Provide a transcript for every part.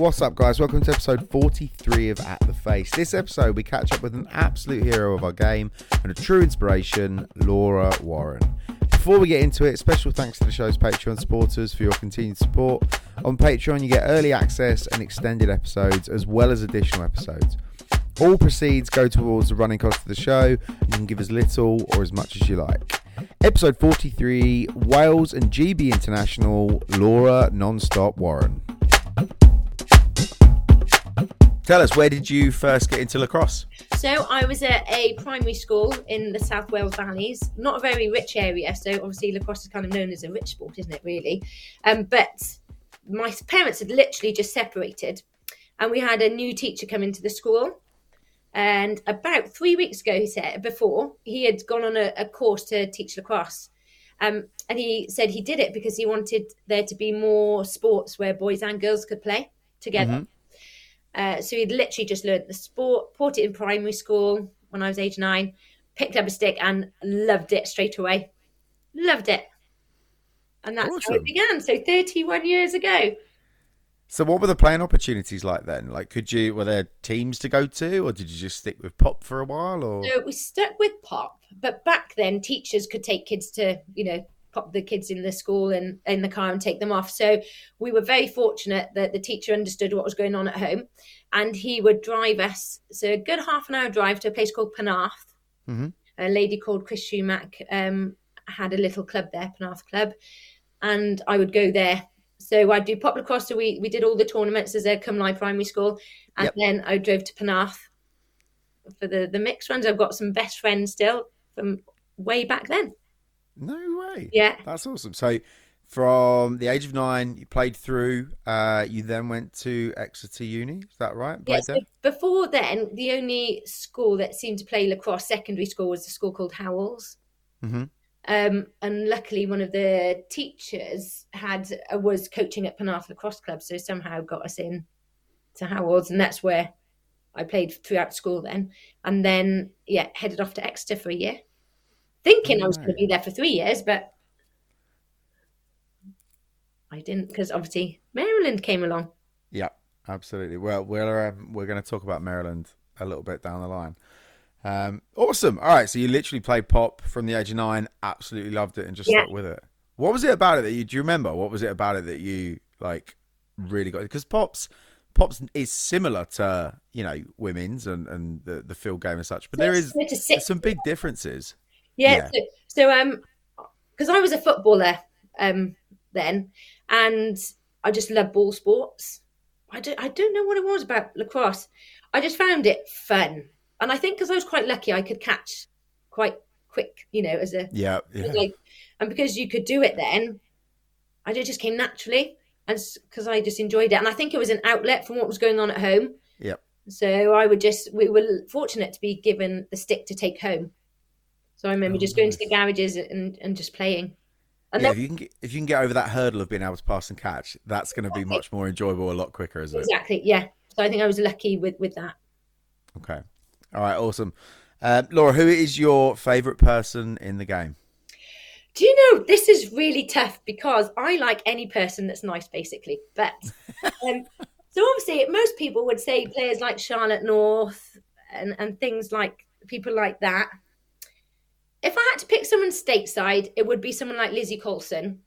What's up, guys? Welcome to episode 43 of At the Face. This episode, we catch up with an absolute hero of our game and a true inspiration, Laura Warren. Before we get into it, special thanks to the show's Patreon supporters for your continued support. On Patreon, you get early access and extended episodes, as well as additional episodes. All proceeds go towards the running cost of the show. You can give as little or as much as you like. Episode 43 Wales and GB International, Laura Nonstop Warren. Tell us, where did you first get into lacrosse? So I was at a primary school in the South Wales Valleys, not a very rich area. So obviously lacrosse is kind of known as a rich sport, isn't it? Really, um, but my parents had literally just separated, and we had a new teacher come into the school. And about three weeks ago, he said before he had gone on a, a course to teach lacrosse. Um, and he said he did it because he wanted there to be more sports where boys and girls could play together. Mm-hmm. Uh, so he'd literally just learned the sport, taught it in primary school when I was age nine, picked up a stick and loved it straight away. Loved it. And that's how it began. So 31 years ago. So, what were the playing opportunities like then? Like, could you were there teams to go to, or did you just stick with pop for a while? Or So we stuck with pop, but back then teachers could take kids to, you know, pop the kids in the school and in the car and take them off. So we were very fortunate that the teacher understood what was going on at home and he would drive us. So a good half an hour drive to a place called Penarth. Mhm. A lady called Chris Schumack um, had a little club there, Penarth Club, and I would go there. So I'd do pop lacrosse. So we, we did all the tournaments as a Cwmlai primary school. And Yep. then I drove to Penarth for the, the mixed ones. I've got some best friends still from way back then. No way. Yeah. That's awesome. So, from the age of nine, you played through. Uh, you then went to Exeter Uni. Is that right? Yes. there? before then, the only school that seemed to play lacrosse secondary school was a school called Howells. Mhm. Um, and luckily, one of the teachers had uh, was coaching at Penarth Lacrosse Club, so somehow got us in to Howells, and that's where I played throughout school. Then, and then yeah, headed off to Exeter for a year, thinking I was going to be there for three years, but I didn't because obviously Maryland came along. Yeah, absolutely. Well, we're um, we're going to talk about Maryland a little bit down the line. Um, awesome. All right, so you literally played pop from the age of nine. Absolutely loved it and just Yeah. stuck with it. What was it about it that you do you remember? What was it about it that you like really got? Because pops pops is similar to you know women's and and the the field game and such, but So sit there's some big differences. Yeah. So, so um, because I was a footballer um then, and I just love ball sports. I don't I don't know what it was about lacrosse. I just found it fun, and I think because I was quite lucky, I could catch quite quick. You know, as a Yeah, yeah. like, and because you could do it then, I it just came naturally, and because I just enjoyed it, and I think it was an outlet from what was going on at home. Yeah. So I would just we were fortunate to be given the stick to take home. So I remember Oh, just going to the garages and, and just playing. And yeah, then, if you can get, if you can get over that hurdle of being able to pass and catch, that's going to be much more enjoyable a lot quicker, isn't it? exactly, yeah. So I think I was lucky with with that. Okay. All right. Awesome. Um, Laura, who is your favourite person in the game? Do you know this is really tough because I like any person that's nice, basically. But um, so obviously, most people would say players like Charlotte North and and things like people like that. If I had to pick someone stateside, it would be someone like Lizzie Colson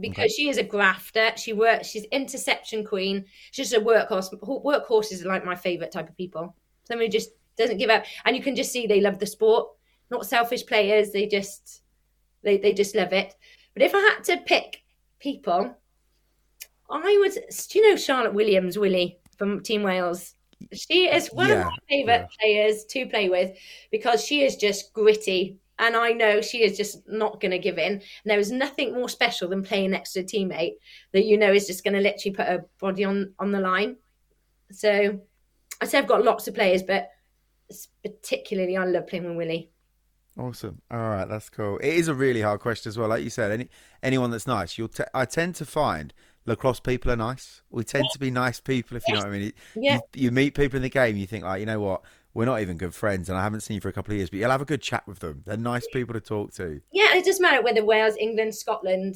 because Okay. she is a grafter. She works. She's interception queen. She's just a workhorse. Workhorses are like my favorite type of people. Someone who just doesn't give up, and you can just see they love the sport. Not selfish players. They just they they just love it. But if I had to pick people, I would. Do you know Charlotte Williams, Willie from Team Wales? She is one Yeah, of my favourite players to play with because she is just gritty. And I know she is just not going to give in. And there is nothing more special than playing next to a teammate that you know is just going to literally put her body on, on the line. So I say I've got lots of players, but particularly I love playing with Willie. Awesome. All right, that's cool. It is a really hard question as well. Like you said, any anyone that's nice, you'll. Te- I tend to find lacrosse people are nice. We tend to be nice people, if you know what I mean. Yeah. You, you meet people in the game, you think like, you know what, we're not even good friends, and I haven't seen you for a couple of years, but you'll have a good chat with them. They're nice people to talk to. Yeah, it doesn't matter whether Wales, England, Scotland,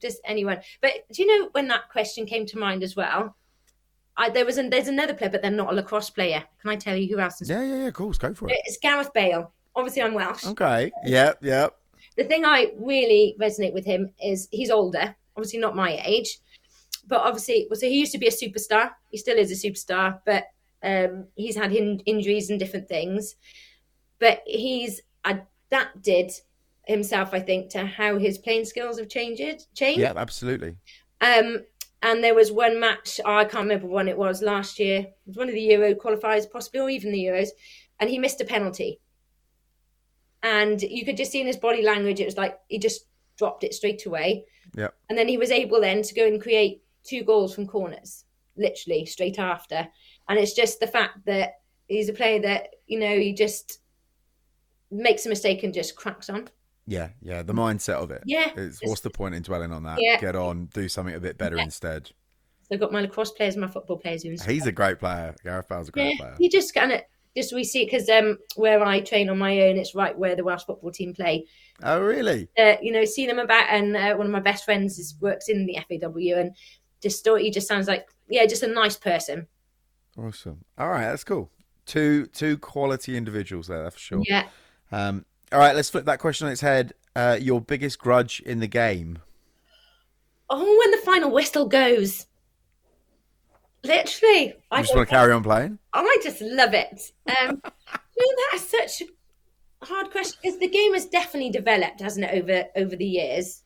just anyone. But do you know when that question came to mind as well? I, there was an, there's another player, but they're not a lacrosse player. Can I tell you who else? Is Yeah, yeah, yeah. Of course, go for it. It's Gareth Bale. Obviously, I'm Welsh. Okay. Yep, yep. The thing I really resonate with him is he's older, obviously not my age, but obviously, well, so he used to be a superstar. He still is a superstar, but um, he's had in- injuries and different things. But he's adapted himself, I think, to how his playing skills have changed. Changed. Yeah, absolutely. Um, and there was one match, oh, I can't remember when it was last year. It was one of the Euro qualifiers, possibly, or even the Euros, and he missed a penalty. And you could just see in his body language, it was like he just dropped it straight away. Yeah. And then he was able then to go and create two goals from corners, literally straight after. And it's just the fact that he's a player that, you know, he just makes a mistake and just cracks on. Yeah, yeah. The mindset of it. Yeah. It's, what's the point in dwelling on that? Yeah. Get on, do something a bit better Yeah. instead. So I've got my lacrosse players and my football players who He's a great player. Gareth Bale's a great yeah, player. you just kind of just we see it because um, where I train on my own, it's right where the Welsh football team play. Oh, really? Uh, you know, see them about, and uh, one of my best friends is, works in the FAW, and just thought he just sounds like yeah, just a nice person. Awesome. All right, that's cool. Two two quality individuals there, that's for sure. Yeah. Um, all right, let's flip that question on its head. Uh, your biggest grudge in the game? Oh, when the final whistle goes, literally, You I just want to carry on playing? I just love it. Um, you know, that's such a hard question because the game has definitely developed, hasn't it, over over the years.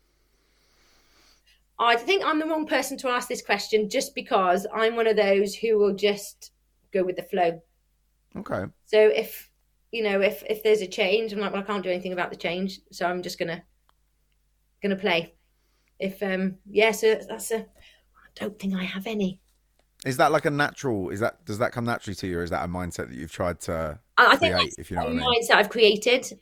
I think I'm the wrong person to ask this question just because I'm one of those who will just go with the flow. Okay. So if you know if if there's a change, I'm like, well, I can't do anything about the change, so I'm just gonna gonna play. If um yeah, so that's a. I don't think I have any. Is that like a natural? Is that does that come naturally to you, or is that a mindset that you've tried to I think create? If you know a what I mean? mindset I've created.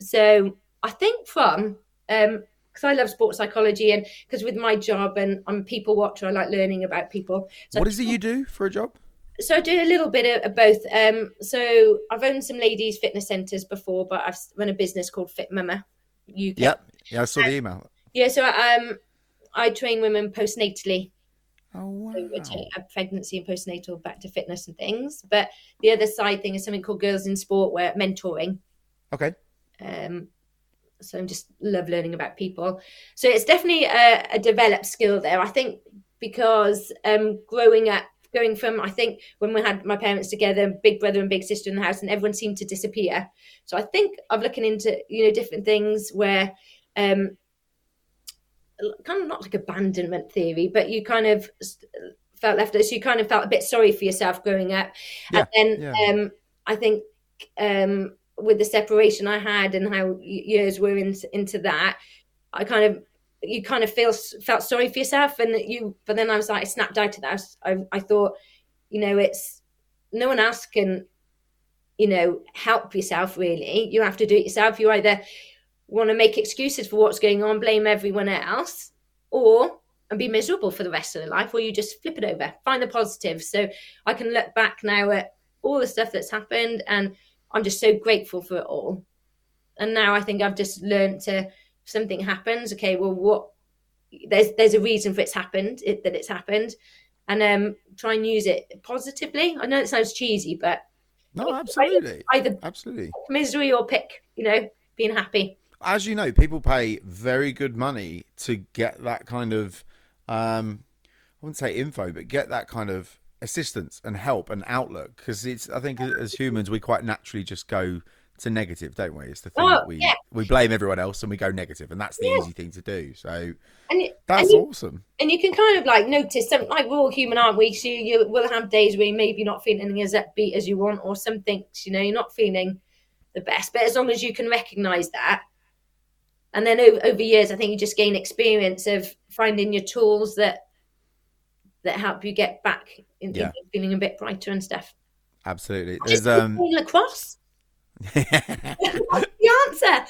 So I think from um because I love sports psychology and because with my job and I'm a people watcher, I like learning about people. So What is it you do for a job? so I do a little bit of, both. Um, so I've owned some ladies' fitness centres before, but I've run a business called Fit Mama UK. Yep. Yeah, I saw the email. Yeah, so um, I train women postnatally, Oh wow. so pregnancy and postnatal back to fitness and things. But the other side thing is something called Girls in Sport, where mentoring. Okay. Um, so I just love learning about people. So it's definitely a, a developed skill there. I think because um, growing up, going from I think when we had my parents together, big brother and big sister in the house, and everyone seemed to disappear. So I think I'm looking into you know different things where. Um, kind of not like abandonment theory, but you kind of felt left. So you kind of felt a bit sorry for yourself growing up, Yeah, and then yeah. um, I think um, with the separation I had and how years were in, into that, I kind of you kind of feel felt sorry for yourself, and you. But then I was like, I snapped out of that. I, I thought, you know, it's no one else can, you know, help yourself. Really, you have to do it yourself. You either want to make excuses for what's going on, blame everyone else, or and be miserable for the rest of their life, or you just flip it over, find the positive. So I can look back now at all the stuff that's happened, and I'm just so grateful for it all. And now I think I've just learned to something happens, okay, well, what there's there's a reason for it's happened, it, that it's happened, and um, try and use it positively. I know it sounds cheesy, but No, absolutely. either Absolutely. misery or pick, you know, being happy. As you know, people pay very good money to get that kind of um I wouldn't say info, but get that kind of assistance and help and outlook because it's I think as humans we quite naturally just go to negative, don't we? It's the thing Oh, that we yeah. we blame everyone else and we go negative, and that's the Yeah. easy thing to do. So And it, that's and you, awesome. and you can kind of like notice something like we're all human, aren't we? So you will have days where you maybe not feeling as upbeat as you want, or some things, you know, you're not feeling the best. But as long as you can recognise that, and then over, over years, I think you just gain experience of finding your tools that that help you get back in, Yeah. in feeling a bit brighter and stuff. Absolutely. Just There's um lacrosse. The answer.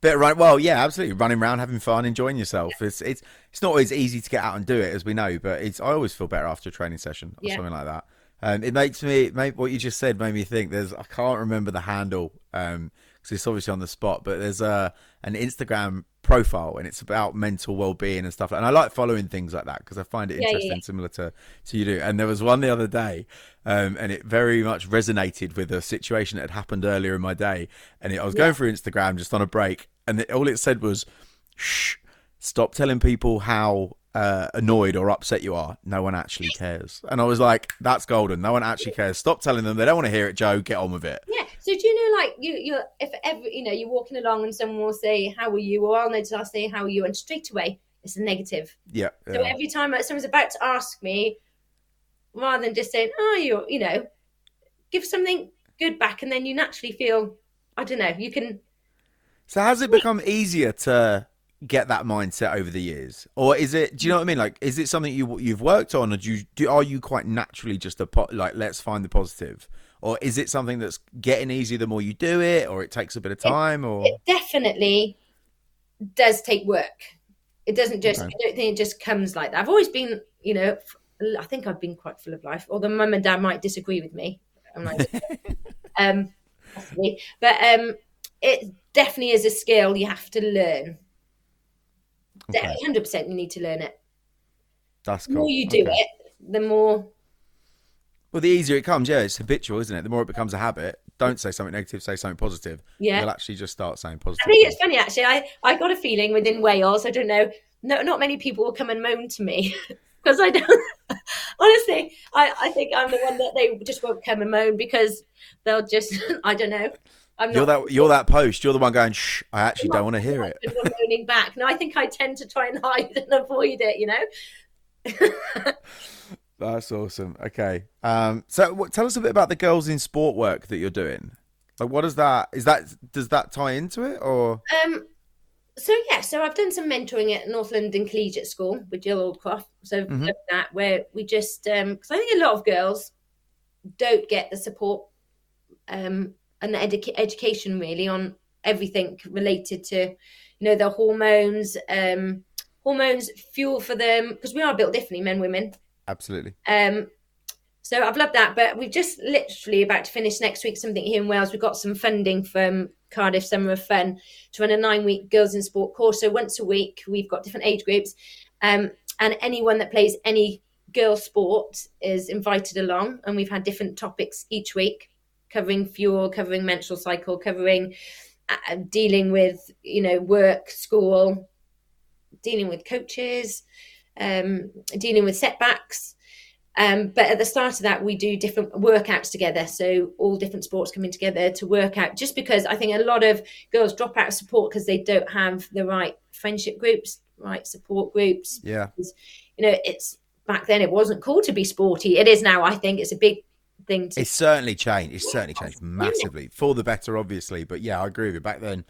Bit right. Well, yeah, absolutely. Running around, having fun, enjoying yourself. It's it's it's not always easy to get out and do it, as we know. But it's I always feel better after a training session or Yeah. something like that. Um, it makes me, mate, what you just said made me think. There's I can't remember the handle um because it's obviously on the spot, but there's a an Instagram profile and it's about mental well-being and stuff. And i like following things like that because i find it Yeah, interesting yeah. similar to, to you do. And there was one the other day um, and it very much resonated with a situation that had happened earlier in my day. And it, i was going through instagram just on a break and it, all it said was shh stop telling people how uh, annoyed or upset you are no one actually cares and i was like that's golden no one actually cares stop telling them they don't want to hear it joe get on with it Yeah. So do you know, like you, you, if ever you know you're walking along and someone will say, "How are you?" or I'll notice I'll say, "How are you?" and straight away it's a negative. yeah, So every time someone's about to ask me, rather than just saying, "Oh, you," you know, give something good back, and then you naturally feel, I don't know, you can. So has it become easier to get that mindset over the years, or is it? Do you know what I mean? Like, is it something you you've worked on, or do you do? Are you quite naturally just a po- like let's find the positive, or is it something that's getting easier the more you do it, or it takes a bit of time, or It definitely does take work. It doesn't just. Okay. I don't think it just comes like that. I've always been, you know, I think I've been quite full of life. Although mum and dad might disagree with me. I'm like, um, possibly. but um, it definitely is a skill you have to learn. Okay. Hundred percent, you need to learn it. that's cool. The more you do Okay. it, the more. well, the easier it comes. Yeah, it's habitual, isn't it? The more it becomes a habit. Don't say something negative. Say something positive. Yeah, You'll actually just start saying positive. I think it's funny actually. I I got a feeling within Wales. I don't know. No, not many people will come and moan to me because I don't. honestly, I I think I'm the one that they just won't come and moan because they'll just. I don't know. I'm You're not. that. You're that post. You're the one going. Shh. I actually don't want to hear it. moaning back. No, I think I tend to try and hide and avoid it. You know. That's awesome. Okay. Um, so what, tell us a bit about the girls in sport work that you're doing. Like, what is that? Is that does that tie into it, or Um, so yeah, so I've done some mentoring at North London Collegiate School with Jill Oldcroft. So Mhm. done that where we just because I think a lot of girls don't get the support um, and the education really on everything related to you know their hormones, um, hormones fuel for them because we are built differently, men, women. absolutely? Um, so I've loved that, but we've just literally about to finish next week something here in Wales. We've got some funding from Cardiff Summer of Fun to run a nine-week girls in sport course. So once a week, we've got different age groups, um, and anyone that plays any girl sport is invited along. And we've had different topics each week, covering fuel, covering menstrual cycle, covering uh, dealing with you know work, school, dealing with coaches, um, dealing with setbacks. Um, but at the start of that, we do different workouts together. So all different sports coming together to work out. Just because I think a lot of girls drop out of support because they don't have the right friendship groups, right support groups. Yeah. Because, You know, it's back then it wasn't cool to be sporty. It is now. I think it's a big thing to. It's certainly changed. It's certainly changed massively for the better, obviously. But yeah, I agree with you. Back then,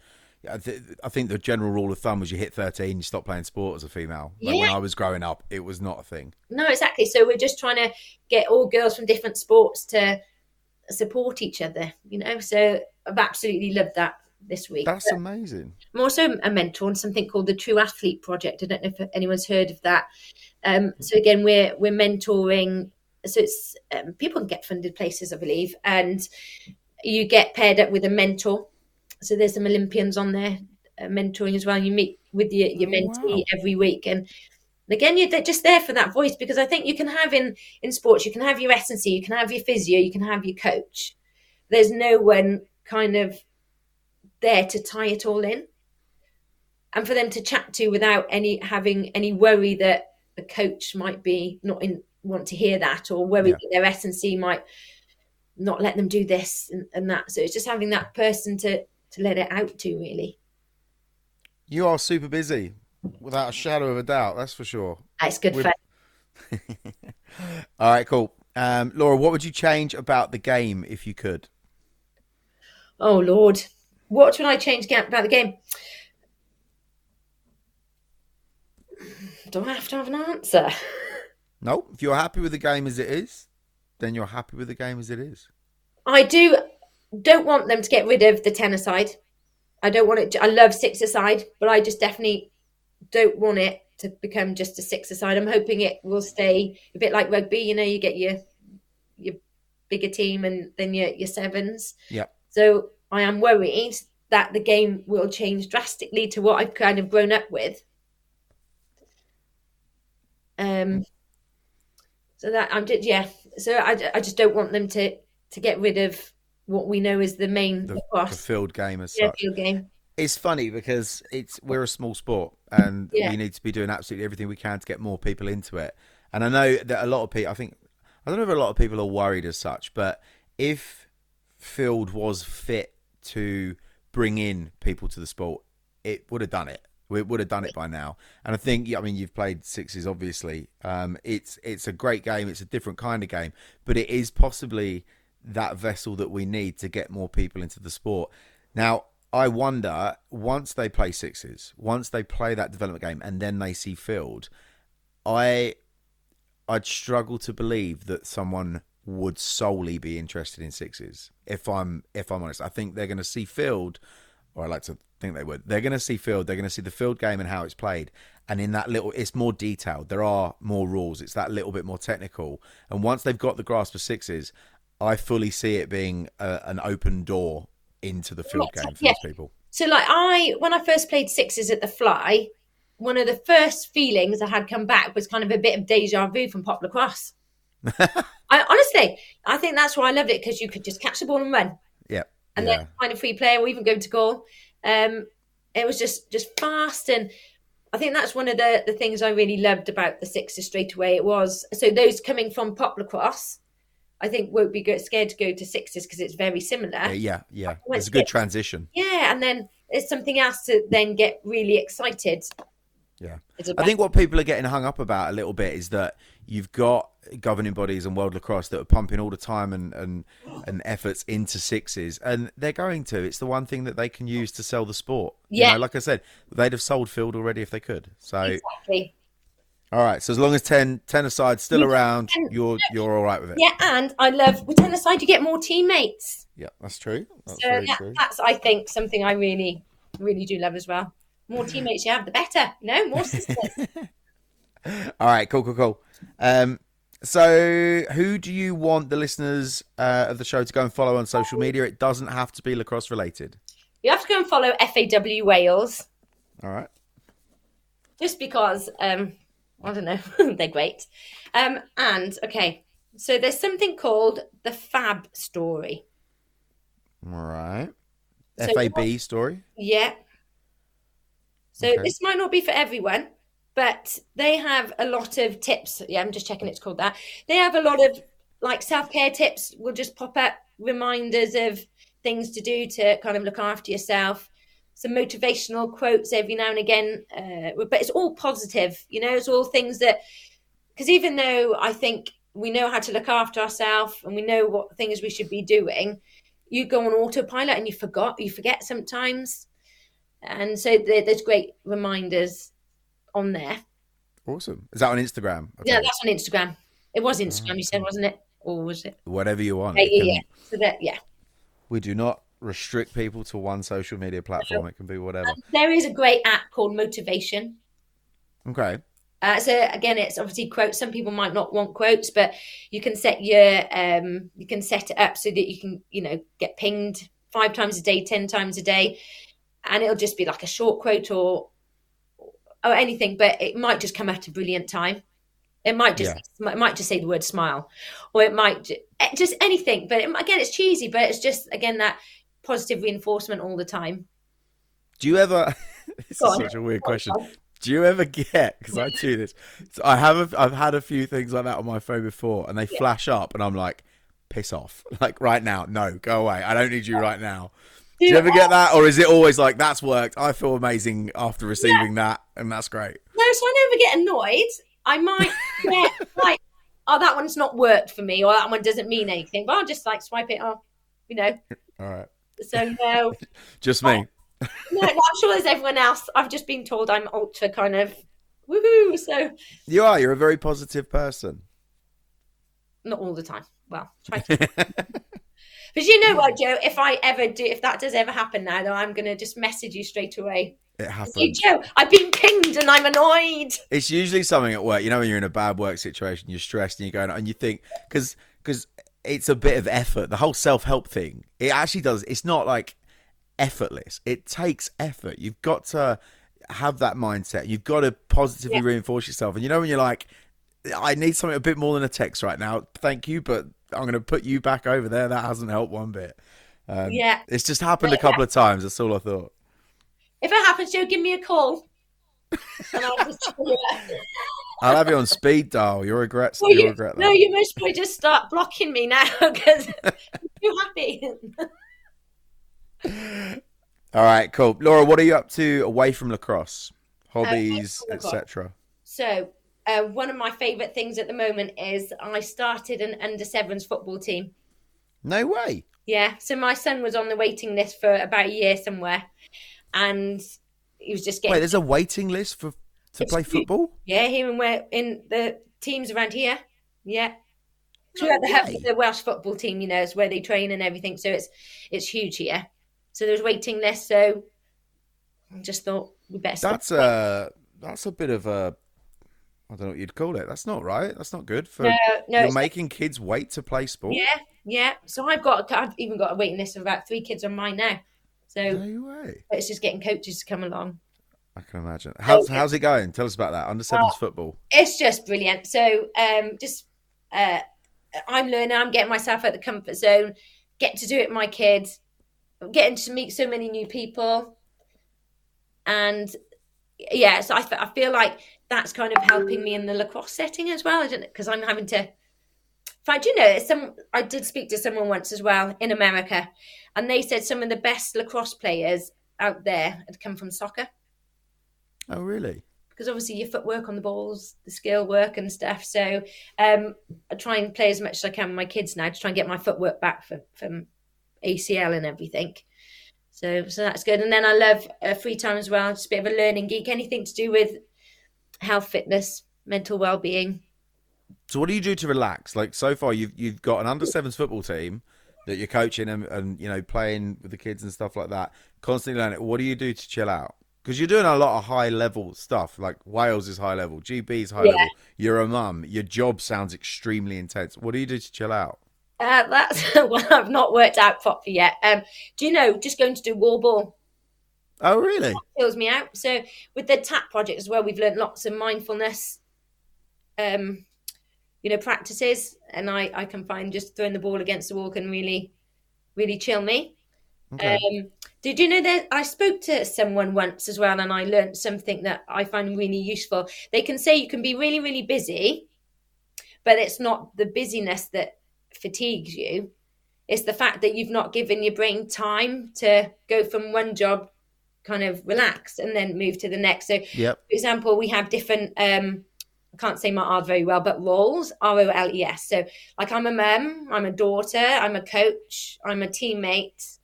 I, th- I think the general rule of thumb was you hit 13, you stop playing sport as a female. Like when I was growing up, it was not a thing. No, exactly. So we're just trying to get all girls from different sports to support each other. You know, so I've absolutely loved that this week. That's amazing. I'm also a mentor on something called the True Athlete Project. I don't know if anyone's heard of that. Um, so again, we're we're mentoring. So it's um, people can get funded places, I believe, and you get paired up with a mentor. So there's some Olympians on there uh, mentoring as well. You meet with your your Oh, mentee wow. every week, and again, you're just there for that voice because I think you can have in in sports, you can have your S and C, you can have your physio, you can have your coach. There's no one kind of there to tie it all in and for them to chat to without any having any worry that the coach might be not in want to hear that or worry Yeah. that their S and C might not let them do this and, and that. So it's just having that person to to let it out to really. You are super busy, without a shadow of a doubt. That's for sure. It's good fun. All right, cool. Um, Laura, what would you change about the game if you could? Oh Lord, what would I change about the game? Do I have to have an answer? No, if you're happy with the game as it is, then you're happy with the game as it is. I do don't want them to get rid of the ten aside. I don't want it. To, I love six aside, but I just definitely don't want it to become just a six aside. I'm hoping it will stay a bit like rugby. You know, you get your your bigger team and then your your sevens. Yep. So I am worried that the game will change drastically to what I've kind of grown up with. Um, so that I'm just yeah. So I, I just don't want them to to get rid of what we know is the main The, the field game as yeah, such. field game. It's funny because it's we're a small sport and Yeah. we need to be doing absolutely everything we can to get more people into it. And I know that a lot of people, I think, I don't know if a lot of people are worried as such, but if field was fit to bring in people to the sport, it would have done it. We would have done it by now. And I think, I mean, you've played sixes, obviously. Um, it's it's a great game. It's a different kind of game, but it is possibly that vessel that we need to get more people into the sport. Now, I wonder once they play sixes, once they play that development game, and then they see field, I I'd struggle to believe that someone would solely be interested in sixes. If I'm if I'm honest, I think they're going to see field, or I like to think they would. They're going to see field. They're going to see the field game and how it's played, and in that little, it's more detailed. There are more rules. It's that little bit more technical. And once they've got the grasp of sixes, I fully see it being a, an open door into the field Yeah, game for yeah. these people. So like I when I first played sixes at the fly, one of the first feelings I had come back was kind of a bit of deja vu from Pop Lacrosse. I honestly, I think that's why I loved it because you could just catch the ball and run, and yeah. then find a free player or even go to goal. Um, it was just just fast, and I think that's one of the the things I really loved about the sixes straight away. It was so those coming from Pop Lacrosse, I think won't be scared to go to sixes because it's very similar. yeah, yeah, yeah. It's a good six. transition. Yeah, and then it's something else to then get really excited. Yeah. I think what people are getting hung up about a little bit is that you've got governing bodies and World Lacrosse that are pumping all the time and, and, and efforts into sixes, and they're going to. It's the one thing that they can use to sell the sport. You Yeah. know, like I said, they'd have sold field already if they could. So, exactly. all right. So as long as 10, 10 aside still Yeah. around, you're you're all right with it. Yeah, and I love with ten aside you get more teammates. Yeah, that's true. That's So true. that's I think something I really, really do love as well. More teammates you have, the better. You know, more sisters. All right, cool, cool, cool. Um, so, who do you want the listeners uh, of the show to go and follow on social media? It doesn't have to be lacrosse related. you have to go and follow FAW Wales All right. just because um, I don't know, they're great. Um, and okay, so there's something called the Fab Story. All right. So FAB story. Yeah. So Okay. this might not be for everyone, but they have a lot of tips. Yeah, I'm just checking it's called that. They have a lot of like self care tips. Will just pop up reminders of things to do to kind of look after yourself. Some motivational quotes every now and again, uh, but it's all positive. You know, it's all things that because even though I think we know how to look after ourselves and we know what things we should be doing, you go on autopilot and you forgot you forget sometimes and so there's great reminders on there Awesome. Is that on Instagram? Okay. yeah that's on instagram it was instagram you said wasn't it or was it Whatever you want. yeah yeah, can- yeah. so that yeah We do not restrict people to one social media platform. It can be whatever. there is a great app called motivation Okay. Uh, so again, it's obviously quotes. Some people might not want quotes, but you can set your um, you can set it up so that you can you know get pinged five times a day, ten times a day, and it'll just be like a short quote or or anything. But it might just come at a brilliant time. It might just it might just say the word smile, or it might eh, just anything. But it, again, it's cheesy, but it's just again that positive reinforcement all the time. Do you ever? this Go is on. such a weird question. Do you ever get? Because I do this. So I have. A, I've had a few things like that on my phone before, and they flash up, and I'm like, piss off! Like right now, no, go away. I don't need you right now. Do you ever get that, or is it always like that's worked? I feel amazing after receiving that, and that's great. No, so I never get annoyed. I might get like, oh, that one's not worked for me, or that one doesn't mean anything. But I'll just like swipe it off, you know. All right, So no, just me. no, no, I'm sure there's everyone else. I've just been told I'm ultra kind of woohoo. So You are. You're a very positive person. not all the time. Well, try to. But you know what, mm. Joe? If I ever do, if that does ever happen now, though, I'm gonna just message you straight away. It Hey, happens. Joe, I've been pinged and I'm annoyed. It's usually something at work. You know, when you're in a bad work situation, you're stressed and you're going, and you think, because because it's a bit of effort. The whole self help thing, it actually does. It's not like effortless. It takes effort. You've got to have that mindset. You've got to positively Yeah. reinforce yourself. And you know when you're like, I need something a bit more than a text right now. Thank you, but I'm going to put you back over there. That hasn't helped one bit. Um, Yeah. It's just happened a couple of times. That's all I thought. If it happens, Joe, give me a call. I'll just tell you. I'll have you on speed dial. You'll regret. No, You'll you, regret that. no, you must probably just start blocking me now because you're happy. All right, cool. Laura, what are you up to away from lacrosse? Hobbies, from etc. So, uh, one of my favourite things at the moment is I started an under sevens football team. No way. Yeah, so my son was on the waiting list for about a year somewhere, and he was just getting Wait, there's a waiting list for to It's play football. yeah here and where in the teams around here. Yeah, so No at the hub way. of the Welsh football team, you know, it's where they train and everything. So it's it's huge here. So there's waiting list. So I just thought we better. That's a that's a bit of a I don't know what you'd call it. That's not right. That's not good for no, no, you're making kids wait to play sport. Yeah, yeah. So I've got, I've even got a waiting list of about three kids on mine now. So No way. it's just getting coaches to come along. I can imagine. How's how's it going? Tell us about that. Under sevens football. It's just brilliant. So um, just, uh, I'm learning. I'm getting myself out of the comfort zone. Get to do it, with my kids. I'm getting to meet so many new people, and yeah, so I, I feel like that's kind of helping me in the lacrosse setting as well. I don't because I'm having to. In fact, you know, some I did speak to someone once as well in America, and they said some of the best lacrosse players out there had come from soccer Oh really? because obviously your footwork on the balls, the skill work and stuff. So um, I try and play as much as I can with my kids now to try and get my footwork back for, from ACL and everything. So so that's good. And then I love uh, free time as well. Just a bit of a learning geek. Anything to do with health, fitness, mental well being. So what do you do to relax? Like so far, you've you've got an under sevens football team that you're coaching and, and you know playing with the kids and stuff like that. Constantly learning. What do you do to chill out? Because you're doing a lot of high level stuff. Like Wales is high level, GB is high Yeah. level. You're a mum. Your job sounds extremely intense. What do you do to chill out? Uh, that's what I've not worked out properly yet. Um, do you know, just going to do wall ball Oh really? fills me out. So with the TAP project as well, we've learned lots of mindfulness, um, you know, practices, and I I can find just throwing the ball against the wall can really, really chill me. Okay. Um, did you know that I spoke to someone once as well, and I learned something that I find really useful. They can say you can be really, really busy, but it's not the busyness that fatigues you. It's the fact that you've not given your brain time to go from one job kind of relaxed and then move to the next. So, yep. for example, we have different. Um, I can't say my R very well, but roles R O L E S. So, like, I'm a mum, I'm a daughter, I'm a coach, I'm a teammate,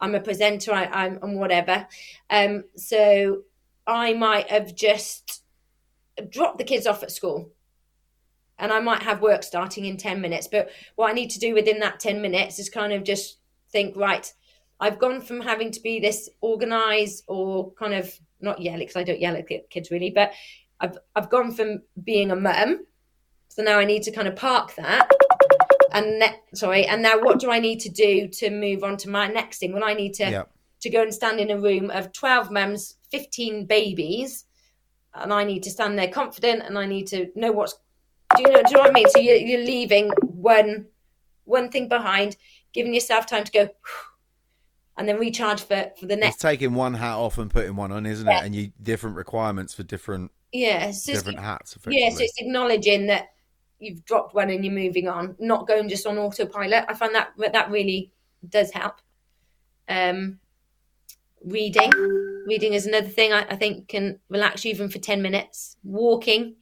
I'm a presenter, I, I'm, I'm whatever. Um, so, I might have just dropped the kids off at school, and I might have work starting in ten minutes. But what I need to do within that ten minutes is kind of just think, right, I've gone from having to be this organized or kind of not yell because I don't yell at kids really, but I've I've gone from being a mum, so now I need to kind of park that. And ne- sorry, and now what do I need to do to move on to my next thing? Well, I need to to go and stand in a room of twelve mums, fifteen babies, and I need to stand there confident, and I need to know what's. Do you know? Do you know what I mean? So you're, you're leaving one one thing behind, giving yourself time to go, and then recharge for for the next. It's taking one hat off and putting one on, isn't Yeah. it? And you different requirements for different Yeah, so different hats. Yeah, so it's acknowledging that you've dropped one and you're moving on, not going just on autopilot. I find that that really does help. Um, reading, reading is another thing I, I think can relax you even for ten minutes. Walking,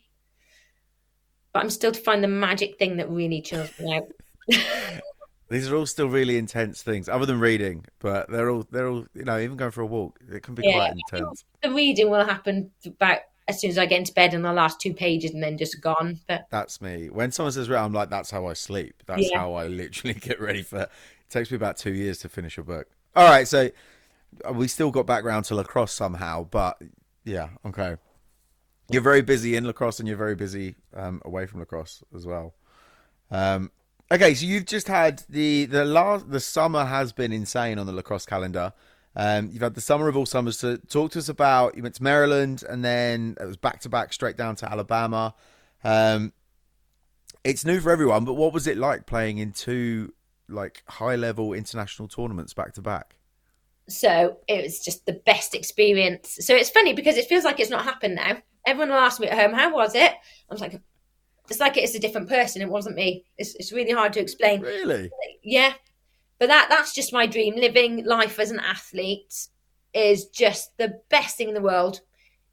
but I'm still to find the magic thing that really chills me out. These are all still really intense things, other than reading. But they're all they're all you know even going for a walk. It can be Yeah. quite intense. the reading will happen about as soon as I get into bed and the last two pages and then just gone. But That's me. When someone says read, I'm like, that's how I sleep. That's Yeah. how I literally get ready for. It takes me about two years to finish a book. All right, so uh, we still got background to lacrosse somehow, but yeah, okay. You're very busy in lacrosse, and you're very busy um, away from lacrosse as well. Um, okay, so you've just had the the last the summer has been insane on the lacrosse calendar. Um, you've had the summer of all summers to talk to us about. You went to Maryland and then it was back to back straight down to Alabama. Um, it's new for everyone, but what was it like playing in two like high level international tournaments back to back? So it was just the best experience. So it's funny because it feels like it's not happened now. Everyone will ask me at home, "How was it?" I was like, "It's like it's a different person. It wasn't me." It's it's really hard to explain. Really? Yeah, but that that's just my dream. Living life as an athlete is just the best thing in the world.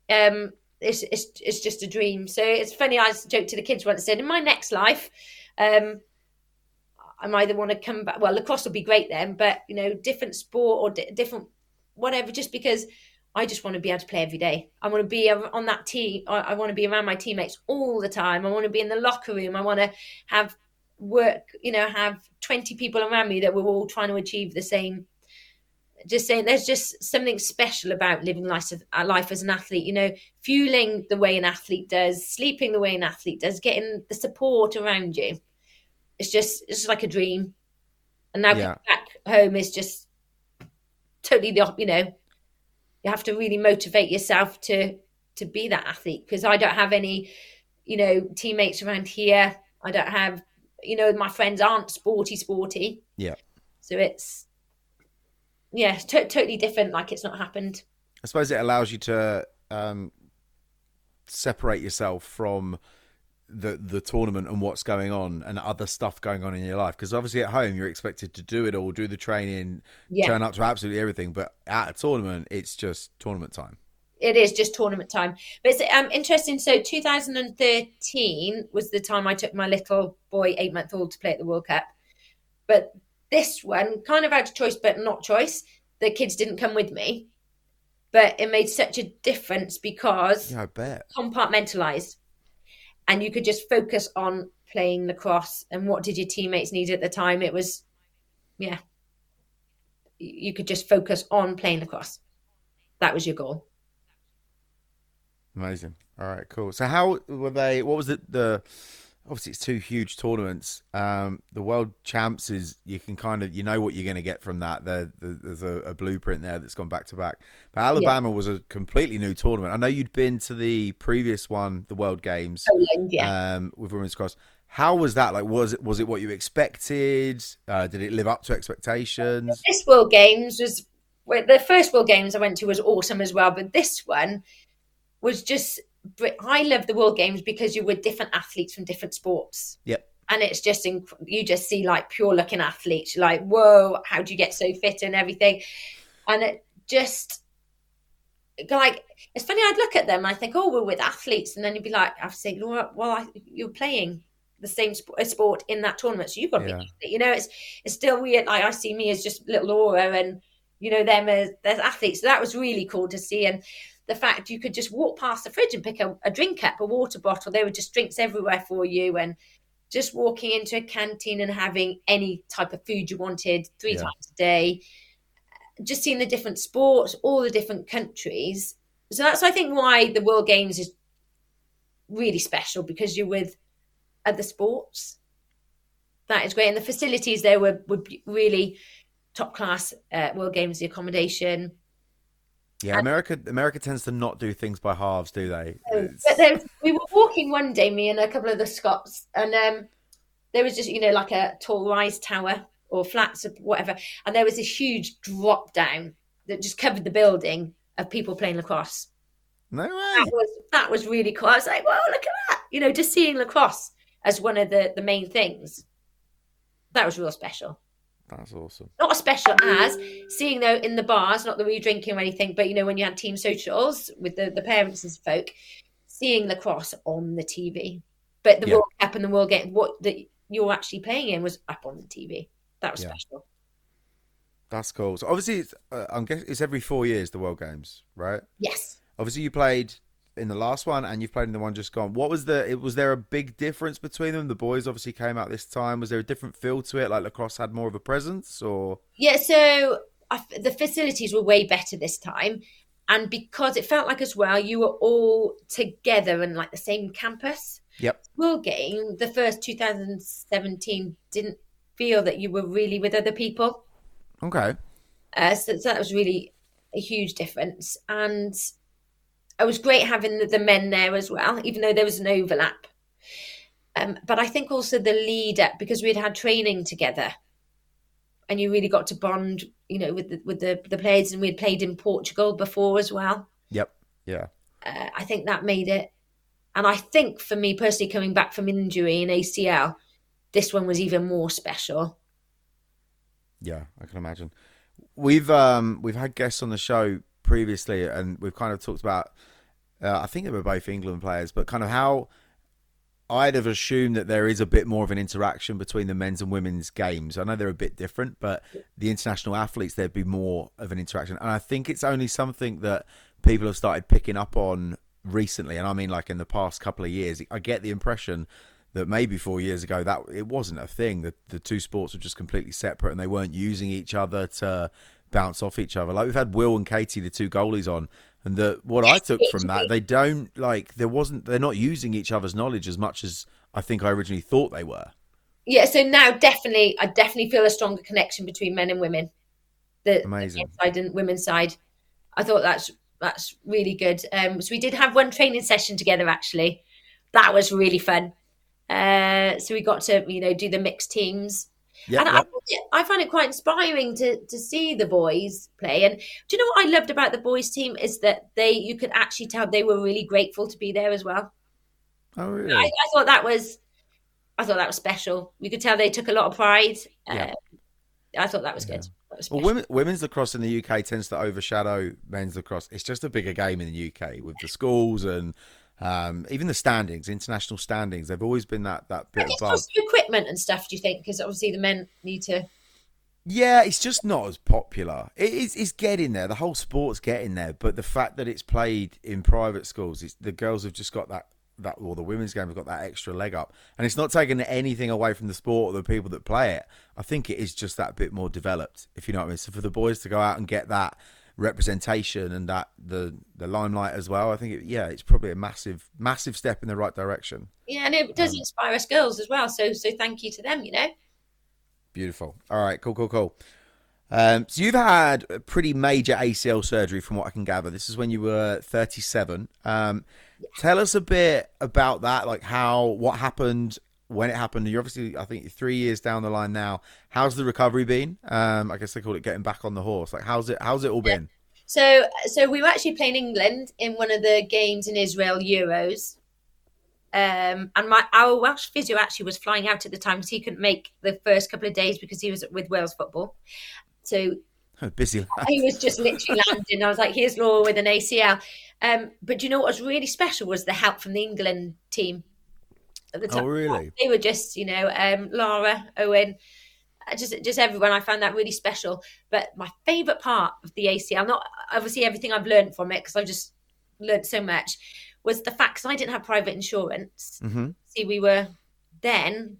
Um, it's it's it's just a dream. So it's funny. I joked to the kids once. Said, "In my next life." Um, I either want to come back. Well, lacrosse will be great then, but you know, different sport or di- different whatever. Just because I just want to be able to play every day. I want to be on that team. I, want to be around my teammates all the time. I want to be in the locker room. I want to have work. You know, have twenty people around me that we're all trying to achieve the same. Just saying, there's just something special about living life, uh, life as an athlete. You know, fueling the way an athlete does, sleeping the way an athlete does, getting the support around you it's just it's just like a dream. And now yeah. back home is just totally the you know you have to really motivate yourself to to be that athlete because I don't have any you know teammates around here. I don't have you know my friends aren't sporty sporty. Yeah. So it's yeah, t- totally different. Like it's not happened. I suppose it allows you to um, separate yourself from the the tournament and what's going on and other stuff going on in your life. Because obviously at home you're expected to do it all do the training yeah. turn up to absolutely everything. But at a tournament it's just tournament time. It is just tournament time. But it's um, interesting. So 2013 was the time i took my little boy eight month old to play at the world cup. But this one kind of had a choice but not choice. The kids didn't come with me. But it made such a difference because yeah, I bet. compartmentalized and you could just focus on playing lacrosse. And what did your teammates need at the time? It was yeah you could just focus on playing lacrosse. That was your goal. Amazing. All right cool. So how were they what was it the obviously it's two huge tournaments. Um, the world champs is you can kind of you know what you're going to get from that. There, there's a, a, blueprint there that's gone back to back. But Alabama yeah. was a completely new tournament. I know you'd been to the previous one, the World Games, Poland, yeah. um, with women's cross. How was that? Like, was it was it what you expected? Uh, did it live up to expectations? This World Games was the first World Games I went to was awesome as well, but this one was just I love the World Games because you were different athletes from different sports. Yep. And it's just inc- you just see like pure looking athletes. Like, whoa, how do you get so fit and everything? And it just like it's funny. I'd look at them. And I think, oh, we're with athletes, and then you'd be like, I say, Laura, well, I, you're playing the same sport, uh, sport in that tournament, so you've got to yeah. be. You know, it's it's still weird. Like I see me as just little Laura, and you know them as there's athletes. So that was really cool to see, and the fact you could just walk past the fridge and pick a, a drink up, a water bottle. There were just drinks everywhere for you, and just walking into a canteen and having any type of food you wanted three yeah. times a day. Just seeing the different sports, all the different countries. So that's I think why the World Games is really special because you're with other sports. That is great, and the facilities there were were really top class. Uh, World Games, the accommodation, yeah, America America tends to not do things by halves, do they? But then we were walking one day, me and a couple of the Scots, and um, there was just you know like a tall rise tower or flats or whatever, and there was this huge drop down that just covered the building of people playing lacrosse. No way. That was that was really cool. I was like, "Well, look at that!" You know, just seeing lacrosse as one of the the main things. That was real special. That's awesome. Not as special as seeing though in the bars, not that we were drinking or anything, but you know when you had team socials with the, the parents and folk, seeing lacrosse on the TV. But the yeah. World Cup and the World Game, what that you're actually playing in was up on the TV. That was yeah. special. That's cool. So obviously, it's, uh, I'm guessing it's every four years the World Games, right? Yes. Obviously, you played in the last one and you've played in the one just gone. What was the? Was there a big difference between them? The boys obviously came out this time. Was there a different feel to it? Like lacrosse had more of a presence, or yeah. So I, the facilities were way better this time, and because it felt like as well, you were all together in like the same campus. Yep. World game, the first 2017 didn't feel that you were really with other people. Okay. Uh, so, so that was really a huge difference. And it was great having the, the men there as well, even though there was an overlap. Um, but I think also the leader because we'd had training together, and you really got to bond, you know, with the, with the the players, and we'd played in Portugal before as well. Yep. Yeah. Uh, I think that made it, and I think for me personally, coming back from injury in ACL, this one was even more special. Yeah, I can imagine. We've um we've had guests on the show previously, and we've kind of talked about. Uh, I think they were both England players, but kind of how I'd have assumed that there is a bit more of an interaction between the men's and women's games. I know they're a bit different, but the international athletes there'd be more of an interaction, and I think it's only something that people have started picking up on recently, and I mean like in the past couple of years. I get the impression that maybe four years ago that it wasn't a thing. That the two sports were just completely separate, and they weren't using each other to bounce off each other. Like we've had Will and Katie, the two goalies, on, and the what I took from that, they don't like there wasn't they're not using each other's knowledge as much as I think I originally thought they were. Yeah, so now definitely, I definitely feel a stronger connection between men and women. The Amazing. the side and women's side. I thought that's that's really good. Um, so we did have one training session together. Actually, that was really fun. Uh, so we got to you know do the mixed teams. Yeah, and yeah. I, found it- I found it quite inspiring to to see the boys play. And do you know what I loved about the boys team is that they you could actually tell they were really grateful to be there as well. oh really? I, I thought that was I thought that was special. You could tell they took a lot of pride. Yeah. Uh, I thought that was good. That was Well, women, women's lacrosse in the UK tends to overshadow men's lacrosse. It's just a bigger game in the UK with the schools and um, even the standings, international standings. They've always been that that bit just equipment and stuff. Do you think? Because obviously the men need to. Yeah, it's just not as popular. It is it's getting there. The whole sport's getting there, but the fact that it's played in private schools, it's, the girls have just got that that or the women's game have got that extra leg up, and it's not taking anything away from the sport or the people that play it. I think it is just that bit more developed, if you know what I mean. So for the boys to go out and get that representation and that the the limelight as well, I think it, yeah, it's probably a massive massive step in the right direction. Yeah, and it does inspire us girls as well. So so thank you to them. You know. Beautiful. All right, cool, cool, cool. Um, so you've had a pretty major ACL surgery, from what I can gather. This is when you were 37. Um, tell us a bit about that, like how, what happened, when it happened. You're obviously, I think, three years down the line now. How's the recovery been? Um, I guess they call it getting back on the horse. Like, how's it? How's it all been? So so we were actually playing England in one of the games in Israel Euros. Um, and my our Welsh physio actually was flying out at the time because he couldn't make the first couple of days because he was with Wales football. So Busy. lad. he was just literally landing. I was like, "Here's Laura with an ACL." Um, but do you know what was really special was the help from the England team at the Oh, time. really? They were just, you know, um, Laura, Owen, uh, just just everyone. I found that really special. But my favourite part of the ACL, not obviously everything I've learned from it because I've just learned so much, was the fact 'cause I didn't have private insurance. hmm See, we were then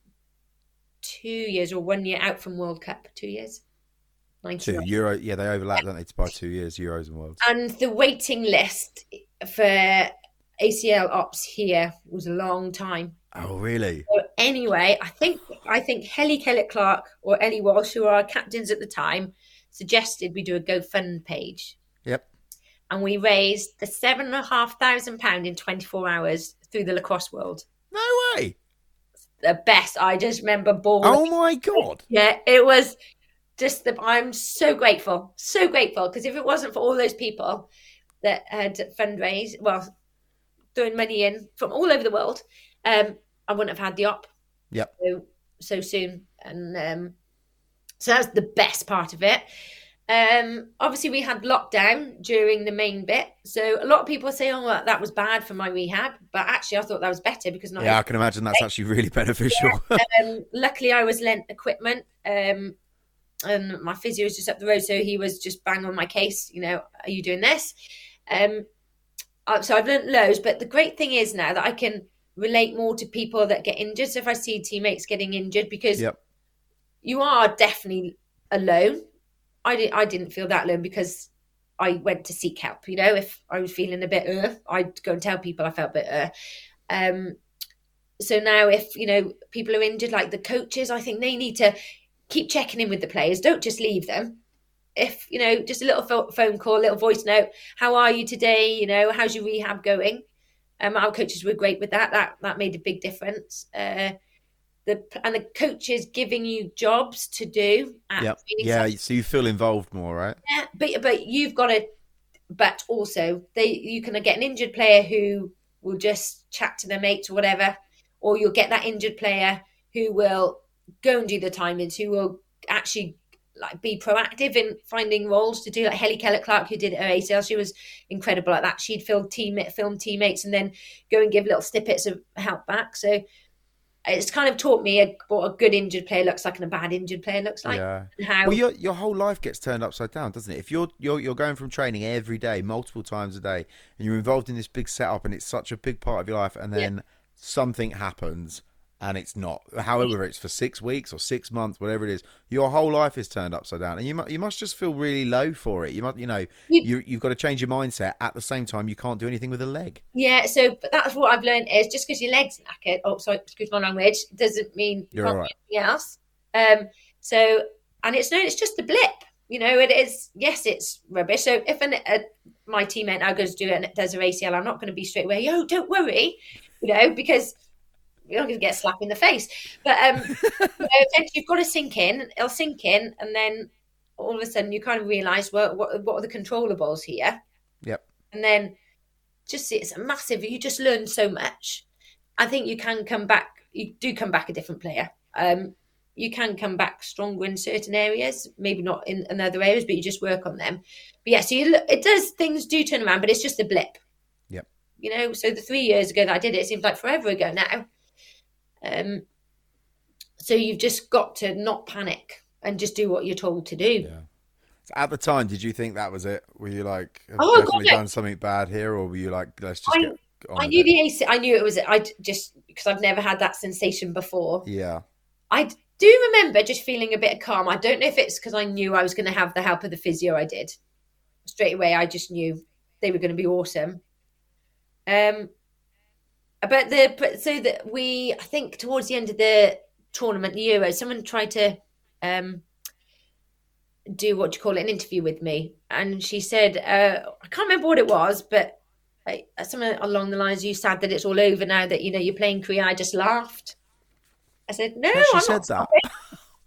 two years or one year out from World Cup. Two years. 99. Two Euro. Yeah, they overlap, don't they? By two years, Euros and Worlds. and the waiting list for ACL ops here was a long time. Oh, really? So anyway, I think I think Helly Kellett Clark or Ellie Walsh, who are our captains at the time, suggested we do a GoFund page, Yep. and we raised the seven and a half thousand pound in twenty four hours through the lacrosse world. No way. The best. I just remember bawling. Oh my god. Yeah, it was just the. I'm so grateful, so grateful because if it wasn't for all those people that had fundraised, well, throwing money in from all over the world, um, I wouldn't have had the op. Yep. So, so soon, and um, so that's the best part of it. Um, obviously, we had lockdown during the main bit, so a lot of people say, "Oh, well, that was bad for my rehab," but actually, I thought that was better because not Yeah, I can imagine that's actually really beneficial. um, luckily, I was lent equipment, um, and my physio was just up the road, so he was just bang on my case. You know, are you doing this? Um, uh, so I've learnt loads, but the great thing is now that I can relate more to people that get injured. So if I see teammates getting injured, because Yep. you are definitely alone. I didn't. I didn't feel that alone because I went to seek help. You know, if I was feeling a bit, uh, I'd go and tell people I felt a bit. Uh. Um, so now, if you know people are injured, like the coaches, I think they need to keep checking in with the players. Don't just leave them. if you know, just a little pho- phone call, a little voice note. How are you today? You know, how's your rehab going? Um, our coaches were great with that. That that made a big difference. Uh, the and the coaches giving you jobs to do. At Yep. training Yeah. So you feel involved more, right? Yeah, but but you've got to. But also, they you can get an injured player who will just chat to their mates or whatever, or you'll get that injured player who will go and do the timings, who will actually like be proactive in finding roles to do. Like Helly Keller Clark, who did at ACL, she was incredible at that. She'd film team film teammates and then go and give little snippets of help back. So it's kind of taught me a, what a good injured player looks like and a bad injured player looks like. yeah. How Well, your your whole life gets turned upside down, doesn't it? If you're you're you're going from training every day, multiple times a day, and you're involved in this big setup, and it's such a big part of your life, and then something happens, and it's not. However, it's for six weeks or six months, whatever it is, your whole life is turned upside down, and you mu- you must just feel really low for it. You must, you know, You- you you've got to change your mindset. At the same time, you can't do anything with a leg. Yeah, so but that's what I've learned is just because your legs knackered, oh sorry, excuse my language, doesn't mean you You're can't all right. do anything else. Um, so and it's no, it's just a blip. You know, it is. Yes, it's rubbish. So if an, a, my teammate now goes to do it and it does a ACL, I'm not going to be straight away. Yo, don't worry, you know, because you're not going to get a slap in the face. But um, you know, you've got to sink in. It'll sink in, and then all of a sudden you kind of realise well, what what are the controllables here? Yep. and then just it's a massive you just learn so much i think you can come back you do come back a different player um you can come back stronger in certain areas maybe not in, in other areas but you just work on them but yeah so you look, it does things do turn around but it's just a blip Yep. you know so the three years ago that i did it, it seems like forever ago now um so you've just got to not panic and just do what you're told to do Yeah. So at the time, did you think that was it? Were you like, I've Oh, definitely done something bad here, or were you like, let's just I- get on I knew the AC. I knew it was. I just because I've never had that sensation before. Yeah. I do remember just feeling a bit of calm. I don't know if it's because I knew I was going to have the help of the physio. I did straight away. I just knew they were going to be awesome. Um, but the but so that we, I think towards the end of the tournament, the Euro, someone tried to um do what you call it, an interview with me, and she said, uh, I can't remember what it was, but. I, something along the lines, you sad that it's all over now that you know you're playing Korea. I just laughed. I said, "No, she I'm said not that. stopping."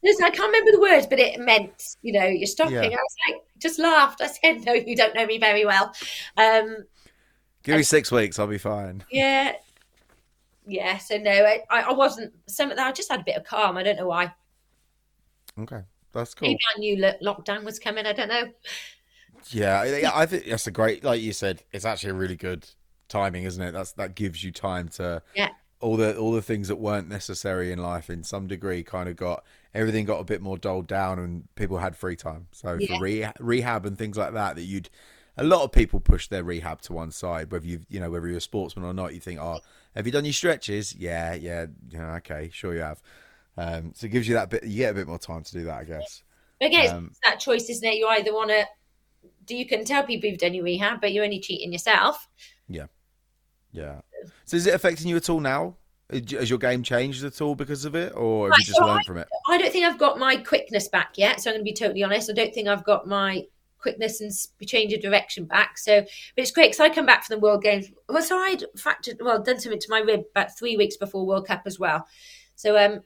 Listen, I can't remember the words, but it meant, you know, you're stopping. Yeah. I was like, just laughed. I said, no, you don't know me very well. Um, Give me six weeks, I'll be fine. yeah, yeah. So no, I, I wasn't. Some I just had a bit of calm. I don't know why. Okay, that's cool. Maybe I knew lockdown was coming. I don't know. Yeah, yeah, I think that's a great. Like you said, it's actually a really good timing, isn't it? That's that gives you time to Yeah. all the all the things that weren't necessary in life in some degree kind of got everything got a bit more dulled down and people had free time. So Yeah. for re- rehab and things like that, that you'd a lot of people push their rehab to one side, whether you you know whether you're a sportsman or not. You think, oh, have you done your stretches? Yeah, yeah, yeah. Okay, sure you have. Um, so it gives you that bit. You get a bit more time to do that, I guess. But again, it's Um, that choice, isn't it? You either want to. Do you can tell people you've done your rehab, but you're only cheating yourself. Yeah. Yeah. So is it affecting you at all now? Has your game changed at all because of it, or have Right, you just so learned from it? I don't think I've got my quickness back yet. So I'm going to be totally honest. I don't think I've got my quickness and change of direction back. So, but it's great because I come back from the World Games. Well, so I'd fractured, well, done something to my rib about three weeks before World Cup as well. So, um,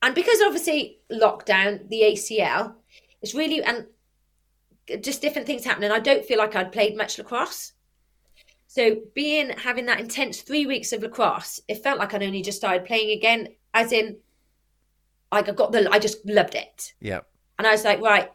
and because obviously lockdown, the ACL, it's really and just different things happening. I don't feel like I'd played much lacrosse. So being having that intense three weeks of lacrosse, it felt like I'd only just started playing again. As in, like I got the, I just loved it, Yeah. and I was like, right,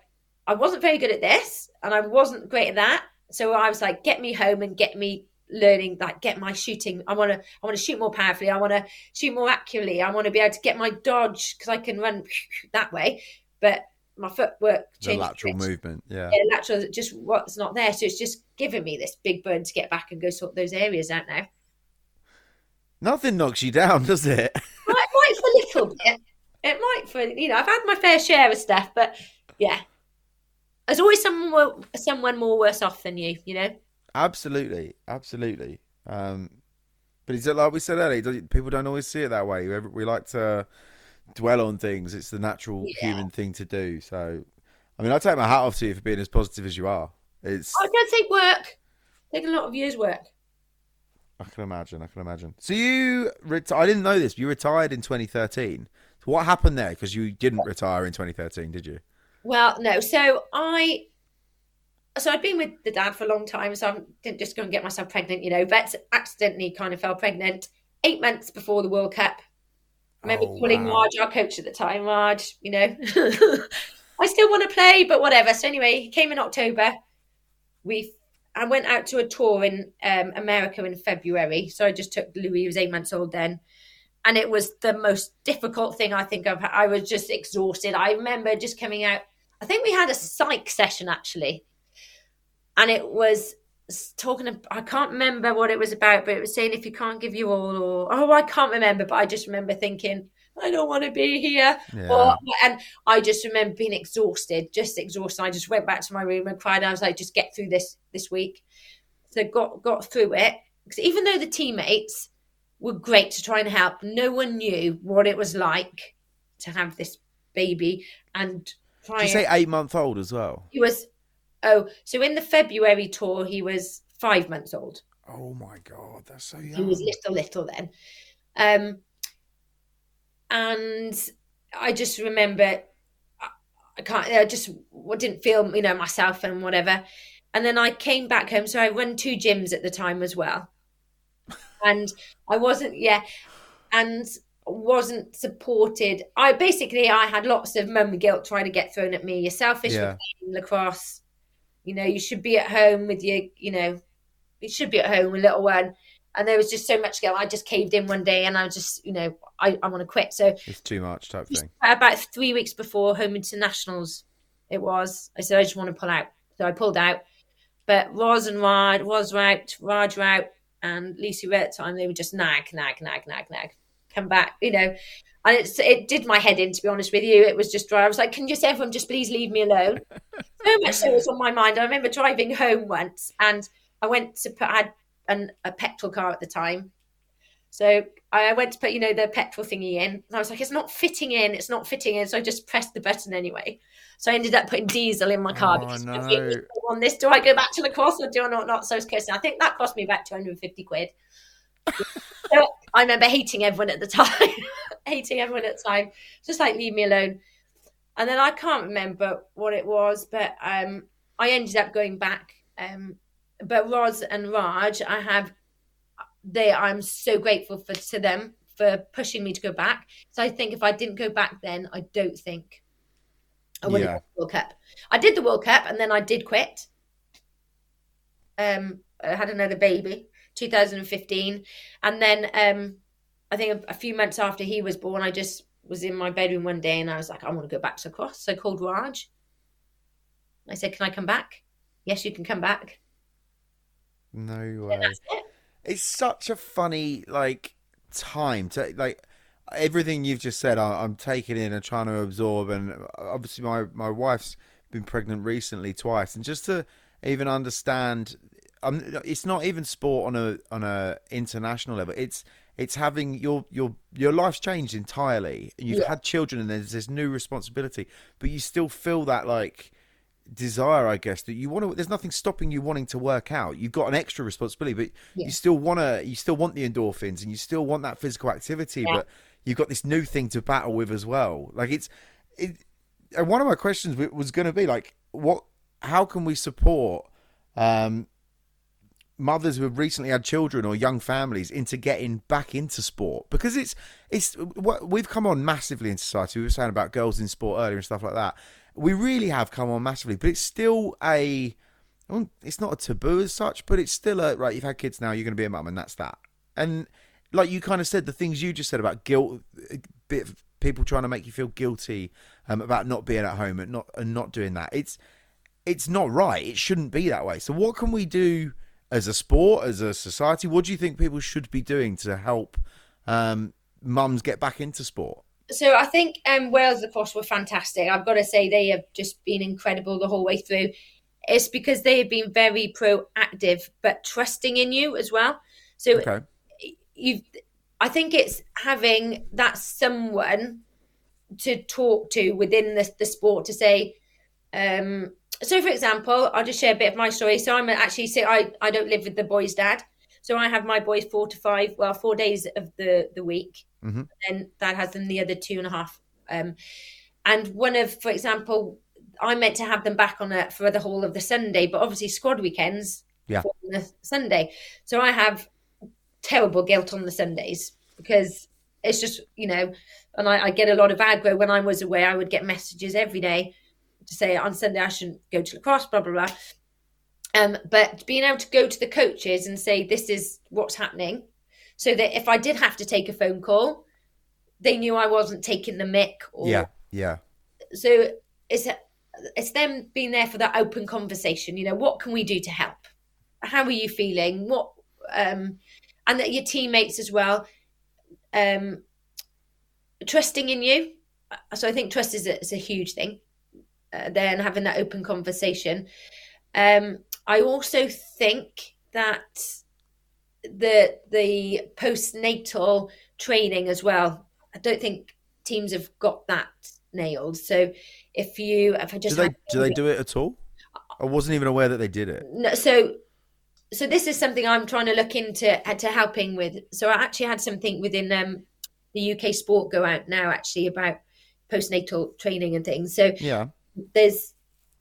I wasn't very good at this, and I wasn't great at that. So I was like, get me home and get me learning, like get my shooting. I want to, I want to shoot more powerfully. I want to shoot more accurately. I want to be able to get my dodge because I can run that way, but my footwork The lateral movement. Yeah. yeah, lateral just what's not there. So it's just giving me this big burn to get back and go sort those areas out now. Nothing knocks you down, does it? Well, it might for a little bit. It might for you know, I've had my fair share of stuff, but yeah. There's always someone someone more worse off than you, you know? Absolutely. Absolutely. Um, but it's it like we said earlier, people don't always see it that way. We, we like to dwell on things. It's the natural Yeah. human thing to do. So I mean, I take my hat off to you for being as positive as you are. It's. I don't take work. Take a lot of years' work. I can imagine. I can imagine. So you, reti- I didn't know this. You retired in 2013. So what happened there? Because you didn't retire in 2013, did you? Well, no. So I, so I'd been with the dad for a long time, so I didn't just go and get myself pregnant, you know. But accidentally, kind of fell pregnant eight months before the World Cup. I remember Oh, calling wow. Raj, our coach at the time. Raj, you know, I still want to play, but whatever. So anyway, he came in October. We, I went out to a tour in um, America in February. So I just took Louis, he was eight months old then. And it was the most difficult thing I think I've. I was just exhausted. I remember just coming out. I think we had a psych session actually. And it was talking, I can't remember what it was about, but it was saying if you can't give you all, or, oh, I can't remember, but I just remember thinking, I don't want to be here. Yeah. Or, and I just remember being exhausted, just exhausted. I just went back to my room and cried. I was like, just get through this this week. So got got through it. Because even though the teammates were great to try and help, no one knew what it was like to have this baby and try. Did you say eight month old as well? he was oh, so in the February tour, he was five months old. Oh my god, that's so young. He was little, little then. Um, and I just remember, I, I can't, I just didn't feel, you know, myself and whatever. And then I came back home. So I run two gyms at the time as well. And I wasn't, yeah, and wasn't supported. I basically, I had lots of mum guilt trying to get thrown at me. You're selfish Yeah. for playing lacrosse. You know, you should be at home with your, you know, you should be at home with little one. And there was just so much guilt. I just caved in one day and I was just, you know, I, I want to quit. So It's too much type thing. about three weeks before home internationals, it was. I said I just want to pull out, so I pulled out. But Roz and Raj, Roz out, Raj out, and Lucy the time. They were just nag, nag, nag, nag, nag. Come back, you know. And it's, it did my head in, to be honest with you. It was just dry. I was like, can just everyone just please leave me alone? so much so it was on my mind. I remember driving home once, and I went to put. I had an, a petrol car at the time, so I went to put, you know, the petrol thingy in. And I was like, it's not fitting in. It's not fitting in. So I just pressed the button anyway. So I ended up putting diesel in my car Oh, because no. I on this, do I go back to lacrosse or do I not? Not so cursing. I think that cost me about 250 quid. so I remember hating everyone at the time, hating everyone at the time. Just like, leave me alone. And then I can't remember what it was, but um, I ended up going back. Um, but Roz and Raj, I have they I'm so grateful for to them for pushing me to go back. So I think if I didn't go back then, I don't think I would Yeah. have the World Cup. I did the World Cup and then I did quit. Um, I had another baby, 2015, and then um, I think a, a few months after he was born, I just was in my bedroom one day and I was like, I want to go back to cross. So I called Raj. I said, Can I come back? Yes, you can come back. No way. It's such a funny like time to like everything you've just said. I, I'm taking in and trying to absorb, and obviously my my wife's been pregnant recently twice, and just to even understand, um, it's not even sport on a on a international level. It's it's having your your your life's changed entirely, and you've Yeah. had children, and there's this new responsibility, but you still feel that like desire, I guess, that you want to. There's nothing stopping you wanting to work out. You've got an extra responsibility, but Yeah. you still want to. You still want the endorphins, and you still want that physical activity, Yeah. but you've got this new thing to battle with as well. Like it's, it. And one of my questions was going to be like, what? How can we support? Um, mothers who have recently had children or young families into getting back into sport because it's it's what we've come on massively in society. We were saying about girls in sport earlier and stuff like that. We really have come on massively, but it's still a it's not a taboo as such, but it's still a right. You've had kids now, you're going to be a mum, and that's that. And like you kind of said, the things you just said about guilt, bit people trying to make you feel guilty um, about not being at home and not and not doing that. It's it's not right. It shouldn't be that way. So what can we do as a sport, as a society? What do you think people should be doing to help um, mums get back into sport? So I think um, Wales lacrosse were fantastic. I've got to say they have just been incredible the whole way through. It's because they have been very proactive, but trusting in you as well. So Okay. you, I think it's having that someone to talk to within the, the sport to say, Um, so, for example, I'll just share a bit of my story. So, I'm actually so I I don't live with the boys' dad, so I have my boys four to five, well, four days of the the week, mm-hmm. and that has them the other two and a half. Um, and one of, for example, I meant to have them back on it for the whole of the Sunday, but obviously squad weekends yeah. the Sunday. So I have terrible guilt on the Sundays because it's just, you know, and I, I, get a lot of aggro when I was away. I would get messages every day to say on Sunday I shouldn't go to lacrosse, blah, blah, blah. Um, but being able to go to the coaches and say, this is what's happening, so that if I did have to take a phone call, they knew I wasn't taking the mick. Or, yeah, yeah. So it's it's them being there for that open conversation. You know, what can we do to help? How are you feeling? What um, and that your teammates as well, um, trusting in you. So I think trust is a, is a huge thing. Uh, then having that open conversation. Um, I also think that the the postnatal training as well. I don't think teams have got that nailed. So if you, if I just do they do they do it at all? I wasn't even aware that they did it. No, so so this is something I'm trying to look into uh, to helping with. So I actually had something within um, the UK Sport go out now actually about postnatal training and things. So yeah, there's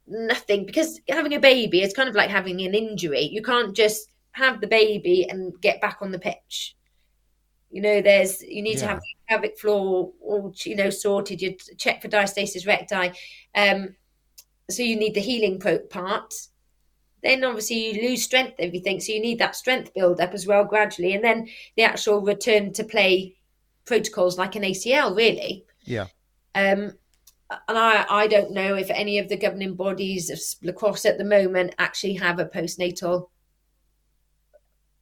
nothing because having a baby is kind of like having an injury. You can't just have the baby and get back on the pitch. You know, there's you need yeah. to have the pelvic floor all you know sorted. You check for diastasis recti. Um, so you need the healing part then obviously you lose strength everything so you need that strength build up as well gradually and then the actual return to play protocols like an acl really yeah um and I, I don't know if any of the governing bodies of lacrosse at the moment actually have a postnatal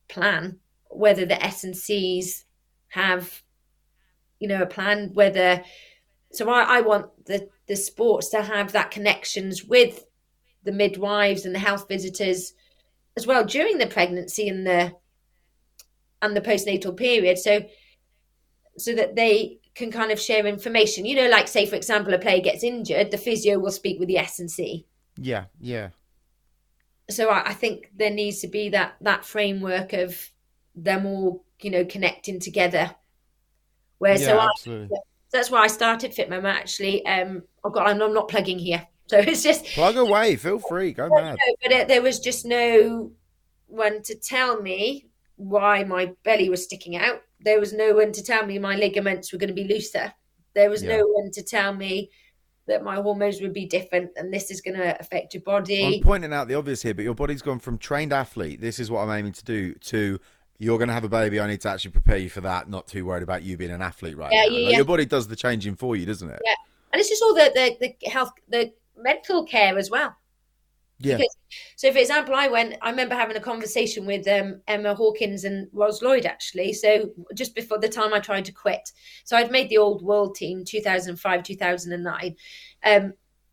plan whether the s and c's have you know a plan whether so I, I want the the sports to have that connections with the midwives and the health visitors as well during the pregnancy and the and the postnatal period. So so that they can kind of share information. You know like say for example a player gets injured the physio will speak with the s&c yeah yeah so I, I think there needs to be that that framework of them all you know connecting together where yeah, so I, that's why I started FitMama actually. Um, oh God, I'm, not plugging here. So it's just plug away. Feel free. Go mad. But it, there was just no one to tell me why my belly was sticking out. There was no one to tell me my ligaments were going to be looser. There was yeah. no one to tell me that my hormones would be different and this is going to affect your body. I'm pointing out the obvious here, but your body's gone from trained athlete, this is what I'm aiming to do, to you're going to have a baby. I need to actually prepare you for that. Not too worried about you being an athlete right yeah, now. Yeah, like, Your body does the changing for you, doesn't it? Yeah, and it's just all the the, the health, the mental care as well. Yeah. Because, so, for example, I went. I remember having a conversation with um, Emma Hawkins and Ros Lloyd actually. So just before the time I tried to quit, so I'd made the old world team 2005, 2009, um,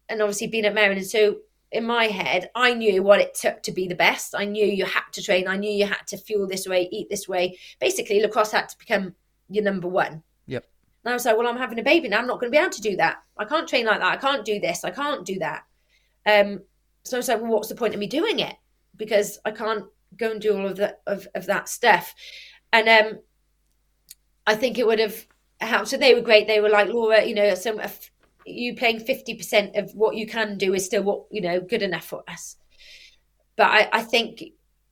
and obviously been at Maryland. And so in my head, I knew what it took to be the best. I knew you had to train. I knew you had to fuel this way, eat this way. Basically, lacrosse had to become your number one. Yep. And I was like, well, I'm having a baby now. I'm not going to be able to do that. I can't train like that. I can't do this. I can't do that. Um, so I was like, well, what's the point of me doing it? Because I can't go and do all of that of, of that stuff. And um, I think it would have helped. So they were great. They were like, Laura, you know, some you playing 50% of what you can do is still what, you know, good enough for us. But I, I think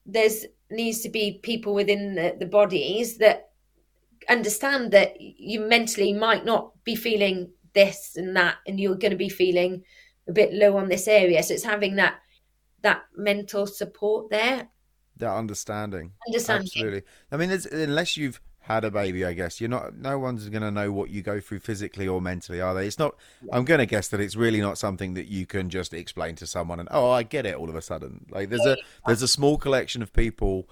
there's needs to be people within the, the bodies that understand that you mentally might not be feeling this and that and you're going to be feeling a bit low on this area. So it's having that that mental support there. That understanding. Understanding. Absolutely. I mean unless you've had a baby i guess you're not no one's going to know what you go through physically or mentally are they? It's not i'm going to guess that it's really not something that you can just explain to someone and oh i get it all of a sudden. Like there's a there's a small collection of people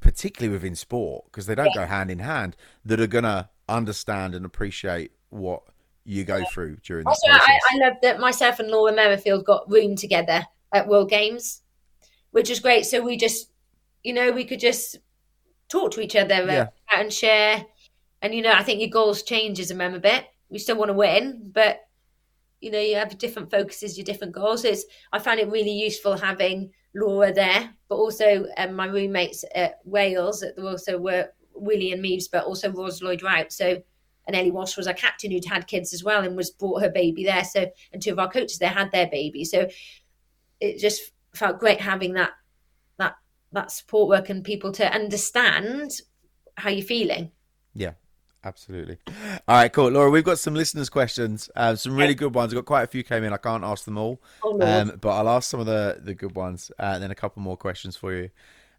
particularly within sport because they don't go hand in hand that are going to understand and appreciate what you go through during also, I, I love that myself and Laura Merrifield got room together at World Games, which is great. So we just, you know, we could just talk to each other yeah. and share. And you know, I think your goals change as a member bit. We still want to win, but you know you have different focuses, your different goals. So it's, I found it really useful having Laura there, but also um, my roommates at Wales that also were Willie and Meaves, but also Ros Lloyd Rout. So and Ellie Walsh was a captain who'd had kids as well and was brought her baby there. So and two of our coaches there had their baby. So it just felt great having that that that support work and people to understand how you're feeling. Yeah. Absolutely. All right, cool. Laura, we've got some listeners' questions, uh, some really good ones. I've got quite a few came in. I can't ask them all, Oh, um, but I'll ask some of the, the good ones uh, and then a couple more questions for you.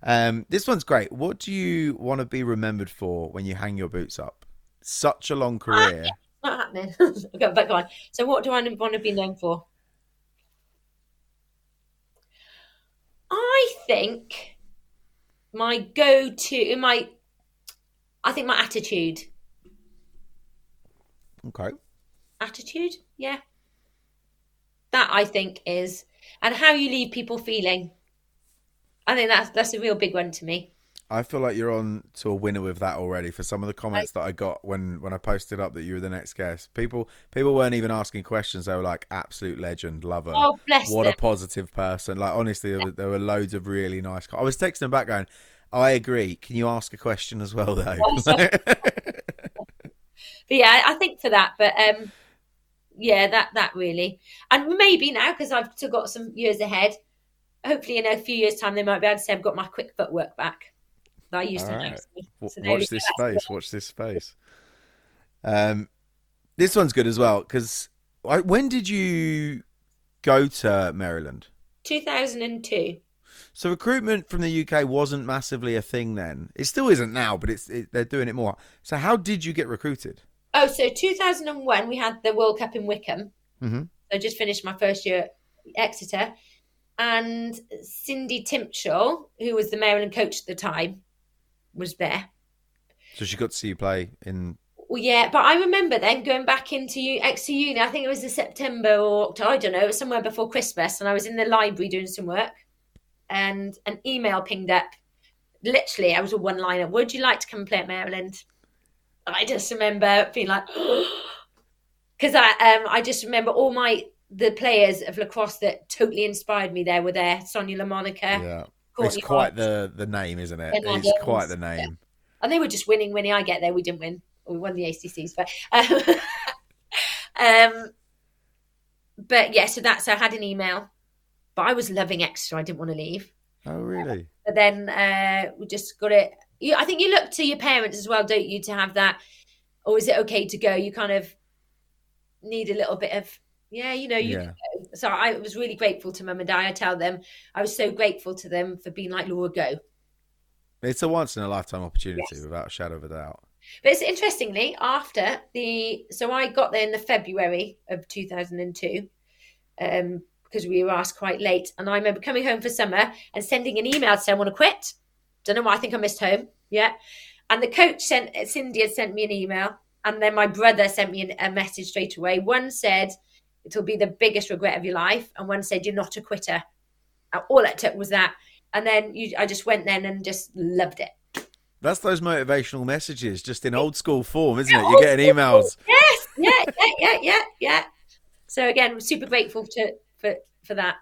Um, this one's great. What do you want to be remembered for when you hang your boots up? Such a long ah, career. not happening. okay, but go on. So, what do I want to be known for? I think my go-to, my, I think my attitude, Okay. attitude, yeah. That I think is, and how you leave people feeling. I think that's that's a real big one to me. I feel like you're on to a winner with that already. For some of the comments that I got when when I posted up that you were the next guest, people people weren't even asking questions. They were like, "Absolute legend, lover. Oh, bless what them. a positive person." Like honestly, there, were, there were loads of really nice. I was texting them back going, "I agree. Can you ask a question as well, though?" But yeah, I think for that. But um, yeah, that that really, and maybe now because I've still got some years ahead. Hopefully, in a few years' time, they might be able to say I've got my quick footwork back that I used All to right. have. W- So watch this space. Watch this space. Um, this one's good as well because when did you go to Maryland? 2002. So recruitment from the UK wasn't massively a thing then. It still isn't now, but it's it, they're doing it more. So how did you get recruited? Oh, so 2001, we had the World Cup in Wycombe. Mhm. I just finished my first year at Exeter. And Cindy Timchal, who was the Maryland coach at the time, was there. So she got to see you play in. Well, yeah, but I remember then going back into U- Exeter Uni. I think it was in September or October. I don't know. It was somewhere before Christmas, and I was in the library doing some work, and an email pinged up. Literally, I was a one-liner. Would you like to come play at Maryland? I just remember being like, because I um I just remember all my the players of lacrosse that totally inspired me there were there. Sonia LaMonica, Yeah, Courtney it's quite the the name, isn't it? It's quite the name. and they were just winning, winning. I get there, we didn't win. We won the ACCs, but um, um, but yeah. So that's I had an email, but I was loving Exeter. I didn't want to leave. Oh, really? But then uh, we just got it. You, I think you look to your parents as well, don't you, to have that? Or is it okay to go? You kind of need a little bit of yeah, you know. You Yeah. So I was really grateful to mum and dad. I tell them I was so grateful to them for being like Laura, go. It's a once in a lifetime opportunity, Yes. without a shadow of a doubt. But it's interestingly after the so I got there in the February of 2002 um, because we were asked quite late, and I remember coming home for summer and sending an email to say I want to quit. Don't know why I think I missed home. Yeah, and the coach sent Cindy had sent me an email, and then my brother sent me an, a message straight away. One said it'll be the biggest regret of your life, and one said you're not a quitter. Uh, all it took was that, and then you, I just went then and just loved it. That's those motivational messages, just in old school form, isn't it? You're getting emails. Yes, yeah, yeah, yeah, yeah, yeah. So again, super grateful to for for that.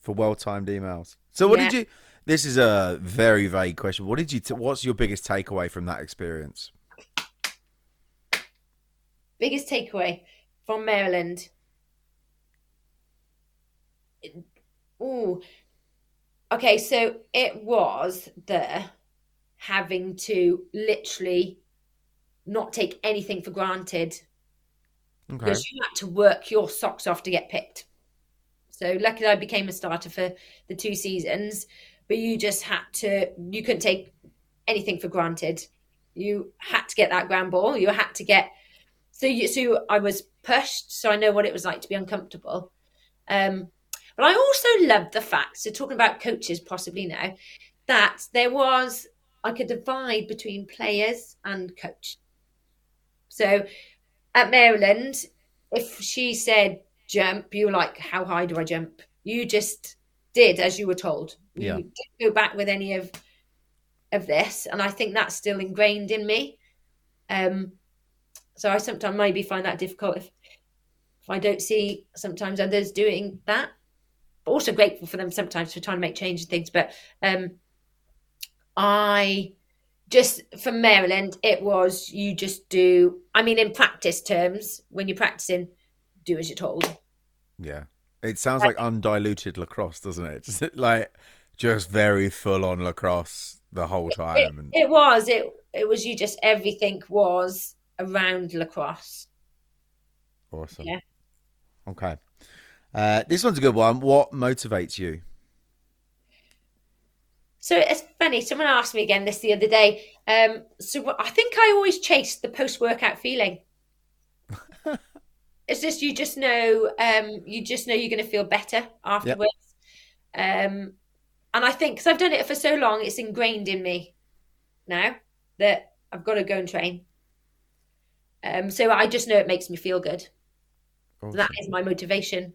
for well timed emails. So, what Yeah. did you? This is a very vague question. What did you? T- what's your biggest takeaway from that experience? Biggest takeaway from Maryland. Oh, okay. So it was the having to literally not take anything for granted Okay. because you had to work your socks off to get picked. So luckily, I became a starter for the two seasons, but you just had to. You couldn't take anything for granted. You had to get that ground ball. You had to get. So you, so I was pushed. So I know what it was like to be uncomfortable. Um, but I also loved the fact. So talking about coaches, possibly now, that there was like a divide between players and coach. So at Maryland, if she said jump, you were like, how high do I jump? You just did as you were told. You didn't go back with any of of this, and I think that's still ingrained in me. Um, so I sometimes maybe find that difficult if if I don't see sometimes others doing that. But also grateful for them sometimes for trying to make change and things. But um, I just from Maryland, it was you just do. I mean, in practice terms, when you're practicing, do as you're told. Yeah, it sounds like undiluted lacrosse, doesn't it? Just like just very full on lacrosse the whole time. It, and it was. It it was. You just everything was around lacrosse. awesome. Yeah. Okay. Uh, this one's a good one. What motivates you? So it's funny. Someone asked me again this the other day. Um, so I think I always chase the post-workout feeling. it's just you just know um, you just know you're going to feel better afterwards. Um, and I think because I've done it for so long, it's ingrained in me now that I've got to go and train. Um, so I just know it makes me feel good. Awesome. That is my motivation.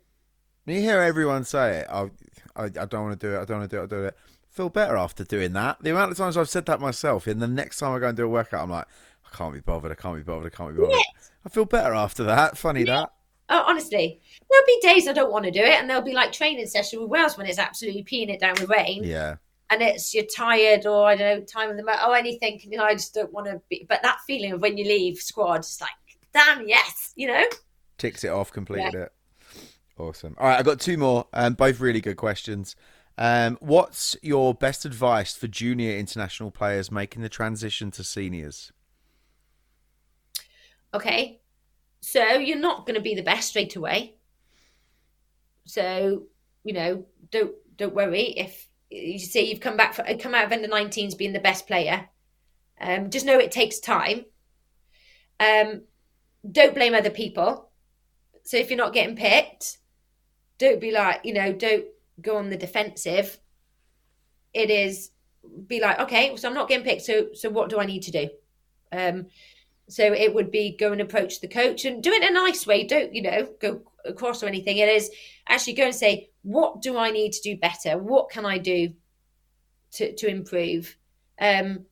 You hear everyone say it. I, I, I don't want to do it. I don't want to do it. I don't do it. I Feel better after doing that. The amount of times I've said that myself, and the next time I go and do a workout, I'm like, I can't be bothered. I can't be bothered. I can't be bothered. Yes. I feel better after that. Funny that. Oh, honestly, there'll be days I don't want to do it, and there'll be like training session with Wales when it's absolutely peeing it down with rain, Yeah. and it's you're tired or I don't know time of the month oh, or anything. You know, I just don't want to be. But that feeling of when you leave squad, it's like, damn, yes, you know. Ticks it off, completed it. Awesome. All right, I got two more, um, both really good questions. Um, what's your best advice for junior international players making the transition to seniors? Okay, so you're not going to be the best straight away. So you know, don't don't worry if you say you've come back for, come out of under 19s being the best player. Um, just know it takes time. Um, don't blame other people. So if you're not getting picked, don't be like you know, don't go on the defensive. It is be like okay, so I'm not getting picked. So so what do I need to do? Um, so it would be go and approach the coach and do it in a nice way. Don't, you know, go across or anything. It is actually go and say, what do I need to do better? What can I do to, to improve? Um,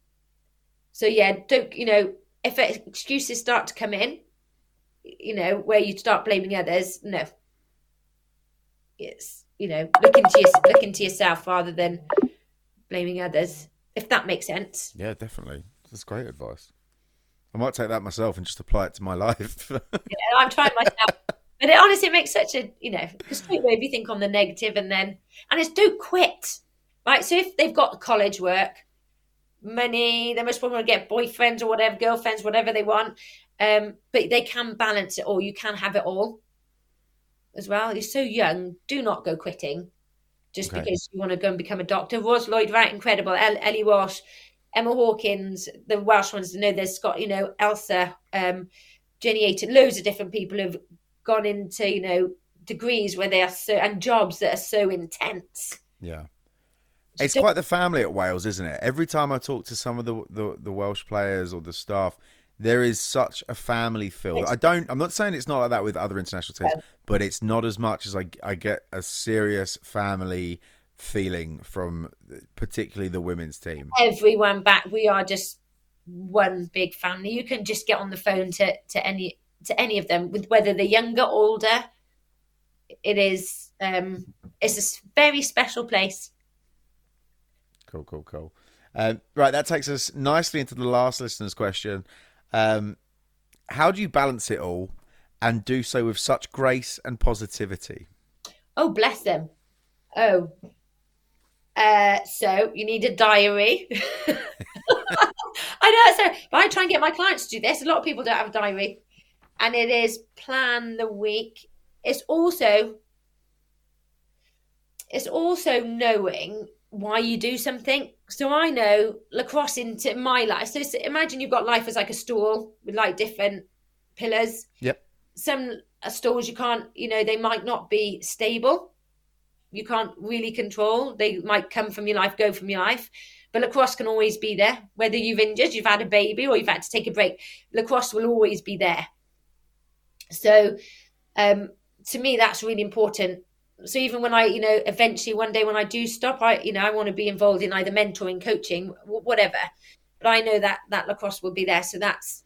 so yeah, don't, you know, if excuses start to come in, you know, where you start blaming others, no. It's, you know, look into your, look into yourself rather than blaming others, if that makes sense. Yeah, definitely. That's great advice. I might take that myself and just apply it to my life. Yeah, I'm trying myself. But it honestly makes such a, you know, because straight away we think on the negative and then, and it's don't quit, right? So if they've got college work, money, they must probably want to get boyfriends or whatever, girlfriends, whatever they want. Um, but they can balance it all. You can have it all as well. You're so young. Do not go quitting just Okay. because you want to go and become a doctor. Ros Lloyd Wright, incredible. El- Ellie Walsh, Emma Hawkins, the Welsh ones. You know, there's Scott, you know, Elsa, um, Jenny Aiton, loads of different people who've gone into, you know, degrees where they are so, and jobs that are so intense. yeah. It's quite the family at Wales, isn't it? Every time I talk to some of the, the, the Welsh players or the staff, there is such a family feel. I don't. I'm not saying it's not like that with other international teams, but it's not as much as I, I get a serious family feeling from particularly the women's team. everyone back. We are just one big family. You can just get on the phone to, to any to any of them, with whether they're younger, older. It is um, it's a very special place. Cool, cool, cool. Um, right, that takes us nicely into the last listener's question. Um, how do you balance it all and do so with such grace and positivity? Oh, bless them. Oh. Uh, so you need a diary. I know, so but I try and get my clients to do this. A lot of people don't have a diary. And it is plan the week. It's also it's also knowing why you do something. So I know lacrosse into my life. So, so imagine you've got life as like a stool with like different pillars. Yep. some stores you can't you know they might not be stable. You can't really control. They might come from your life go from your life. But lacrosse can always be there. Whether you've injured you've had a baby or you've had to take a break lacrosse will always be there. So um to me that's really important so even when i you know eventually one day when i do stop i you know i want to be involved in either mentoring coaching wh- whatever but i know that that lacrosse will be there so that's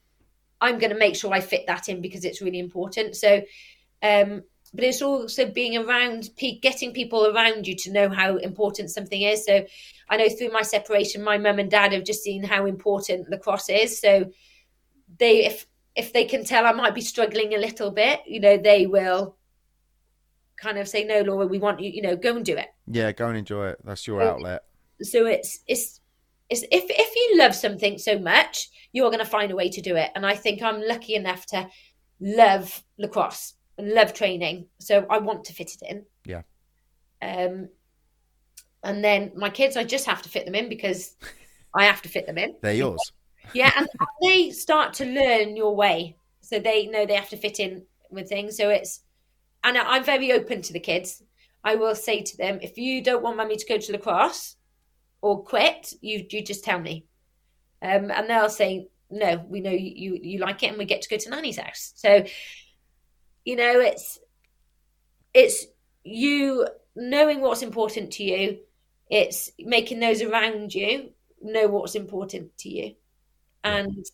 I'm going to make sure I fit that in because it's really important. So Um, but it's also being around, getting people around you to know how important something is. So I know through my separation, my mum and dad have just seen how important lacrosse is. So they, if if they can tell I might be struggling a little bit, you know, they will kind of say, "No, Laura, we want you. You know, go and do it." Yeah, go and enjoy it. That's your so, outlet. So it's it's it's if if you love something so much, you're going to find a way to do it. And I think I'm lucky enough to love lacrosse and love training, so I want to fit it in. Yeah. Um, and then my kids, I just have to fit them in because I have to fit them in. They're yours. yeah, and they start to learn your way, so they know they have to fit in with things. So it's, and I'm very open to the kids. I will say to them, if you don't want mummy to go to lacrosse or quit, you you just tell me, um, and they'll say, no, we know you, you you like it, and we get to go to nanny's house. So you know it's it's you knowing what's important to you it's making those around you know what's important to you and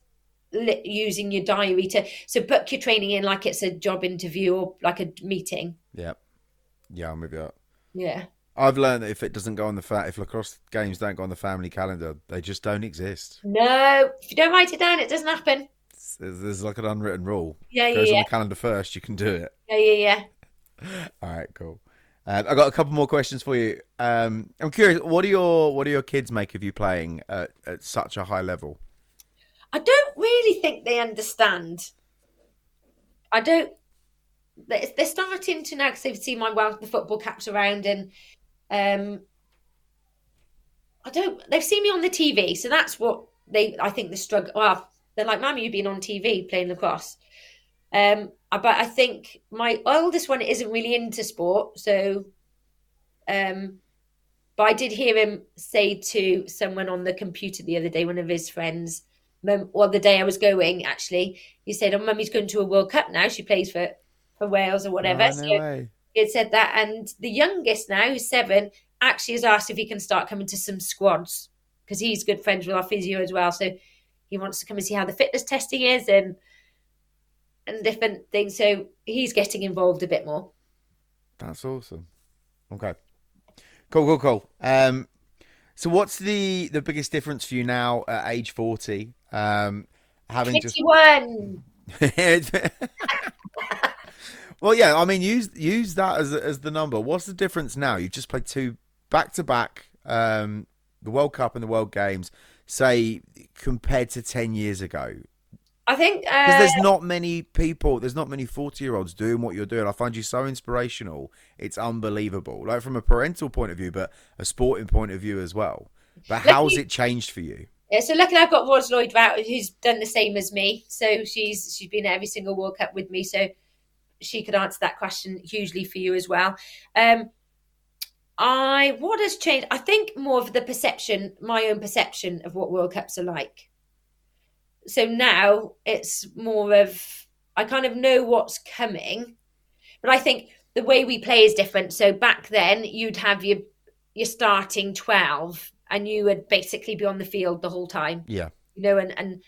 li- using your diary to so book your training in like it's a job interview or like a meeting yeah yeah i'm with you yeah I've learned that if it doesn't go on the fat, if lacrosse games don't go on the family calendar, they just don't exist. No, if you don't write it down, it doesn't happen. There's, there's like an unwritten rule. Yeah, yeah, Goes yeah. on the calendar first, you can do it. Yeah, yeah, yeah. All right, cool. Um, I got a couple more questions for you. Um, I'm curious, what do your what do your kids make of you playing at, at such a high level? I don't really think they understand. I don't. They're starting to now because they've seen my well the football caps around, and um, I don't. They've seen me on the TV, so that's what they. I think the struggle. Well, they're like, "Mummy, you've been on TV playing lacrosse." Um, but I think my oldest one isn't really into sport, so. Um, but I did hear him say to someone on the computer the other day, one of his friends, Mum, well, the day I was going, actually, he said, "Oh, Mummy's going to a World Cup now. She plays for for Wales or whatever." Oh, no so way. he had said that, and the youngest now, who's seven, actually has asked if he can start coming to some squads because he's good friends with our physio as well. So he wants to come and see how the fitness testing is and and different things. So he's getting involved a bit more. That's awesome. Okay. Cool, cool, cool. Um, so what's the the biggest difference for you now at age forty? Um, having 51. just well, yeah. I mean, use use that as as the number. What's the difference now? You've just played two back to back, um, the World Cup and the World Games. Say compared to ten years ago, I think because uh, there's not many people, there's not many forty year olds doing what you're doing. I find you so inspirational. It's unbelievable, like from a parental point of view, but a sporting point of view as well. But how's it changed for you? Yeah, so luckily I've got Ros Lloyd out, who's done the same as me. So she's she's been at every single World Cup with me, so she could answer that question hugely for you as well. Um, I what has changed? I think more of the perception, my own perception of what World Cups are like so now it's more of I kind of know what's coming, but I think the way we play is different. So back then you'd have your your starting twelve, and you would basically be on the field the whole time. Yeah, you know, and and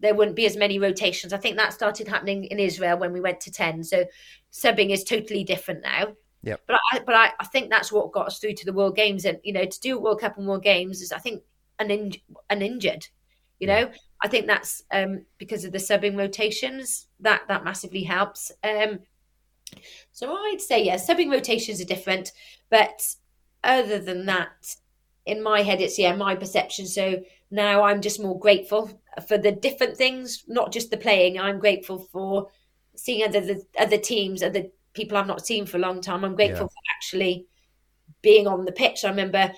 there wouldn't be as many rotations. I think that started happening in Israel when we went to ten. So subbing is totally different now. Yeah, but I but I, I think that's what got us through to the World Games, and you know, to do a World Cup and World Games is I think an in, an injured. You know, I think that's um, because of the subbing rotations that that massively helps. Um, so I'd say yeah, subbing rotations are different, but other than that, in my head, it's yeah my perception. So now I'm just more grateful for the different things, not just the playing. I'm grateful for seeing other the, other teams, other people I've not seen for a long time. I'm grateful yeah. for actually being on the pitch. I remember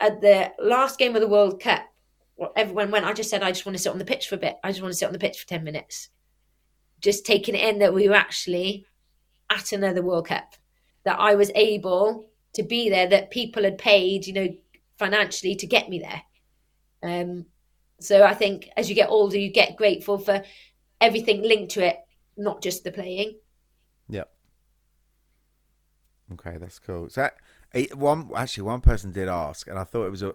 at the last game of the World Cup, everyone went. I just said, I just want to sit on the pitch for a bit. I just want to sit on the pitch for 10 minutes. Just taking it in that we were actually at another World Cup, that I was able to be there, that people had paid, you know, financially to get me there. Um, so I think as you get older, you get grateful for everything linked to it, not just the playing. Yep. Okay, that's cool. So one actually one person did ask, and I thought it was a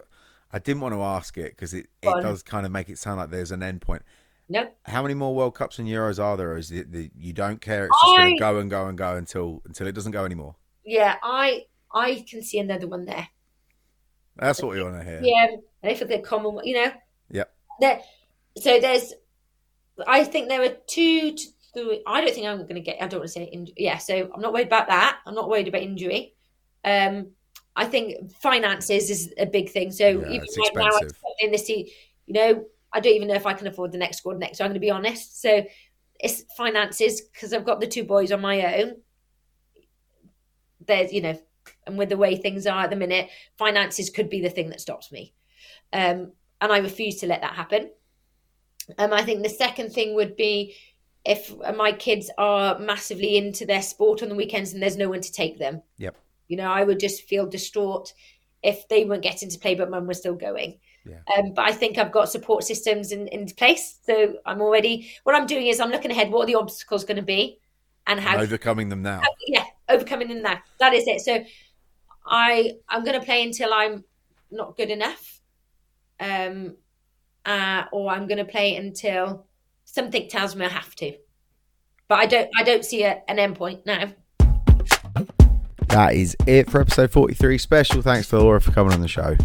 I didn't want to ask it because it, it does kind of make it sound like there's an end point. No. How many more World Cups and Euros are there? Or is it that you don't care? It's just going to go and go and go until until it doesn't go anymore. Yeah, I I can see another one there. That's what we want to hear. Yeah, and if the Commonwealth, you know. Yep. There, so there's, I think there are two to three. I don't think I'm going to get. I don't want to say injury. Yeah, so I'm not worried about that. I'm not worried about injury. Um, I think finances is a big thing. So Yeah, even right now, I'm in this, you know, I don't even know if I can afford the next squad next. So I'm going to be honest. So it's finances because I've got the two boys on my own. There's, you know, and with the way things are at the minute, finances could be the thing that stops me. Um, and I refuse to let that happen. Um, I think the second thing would be if my kids are massively into their sport on the weekends and there's no one to take them. Yep. You know, I would just feel distraught if they weren't getting to play, but mum was still going. Yeah. Um, but I think I've got support systems in, in place. So I'm already, what I'm doing is I'm looking ahead. What are the obstacles going to be? And how And overcoming them now. yeah, overcoming them now. That is it. So I I'm going to play until I'm not good enough, um, uh, or I'm going to play until something tells me I have to. But I don't I don't see a, an end point now. That is it for episode 43. Special thanks to Laura for coming on the show.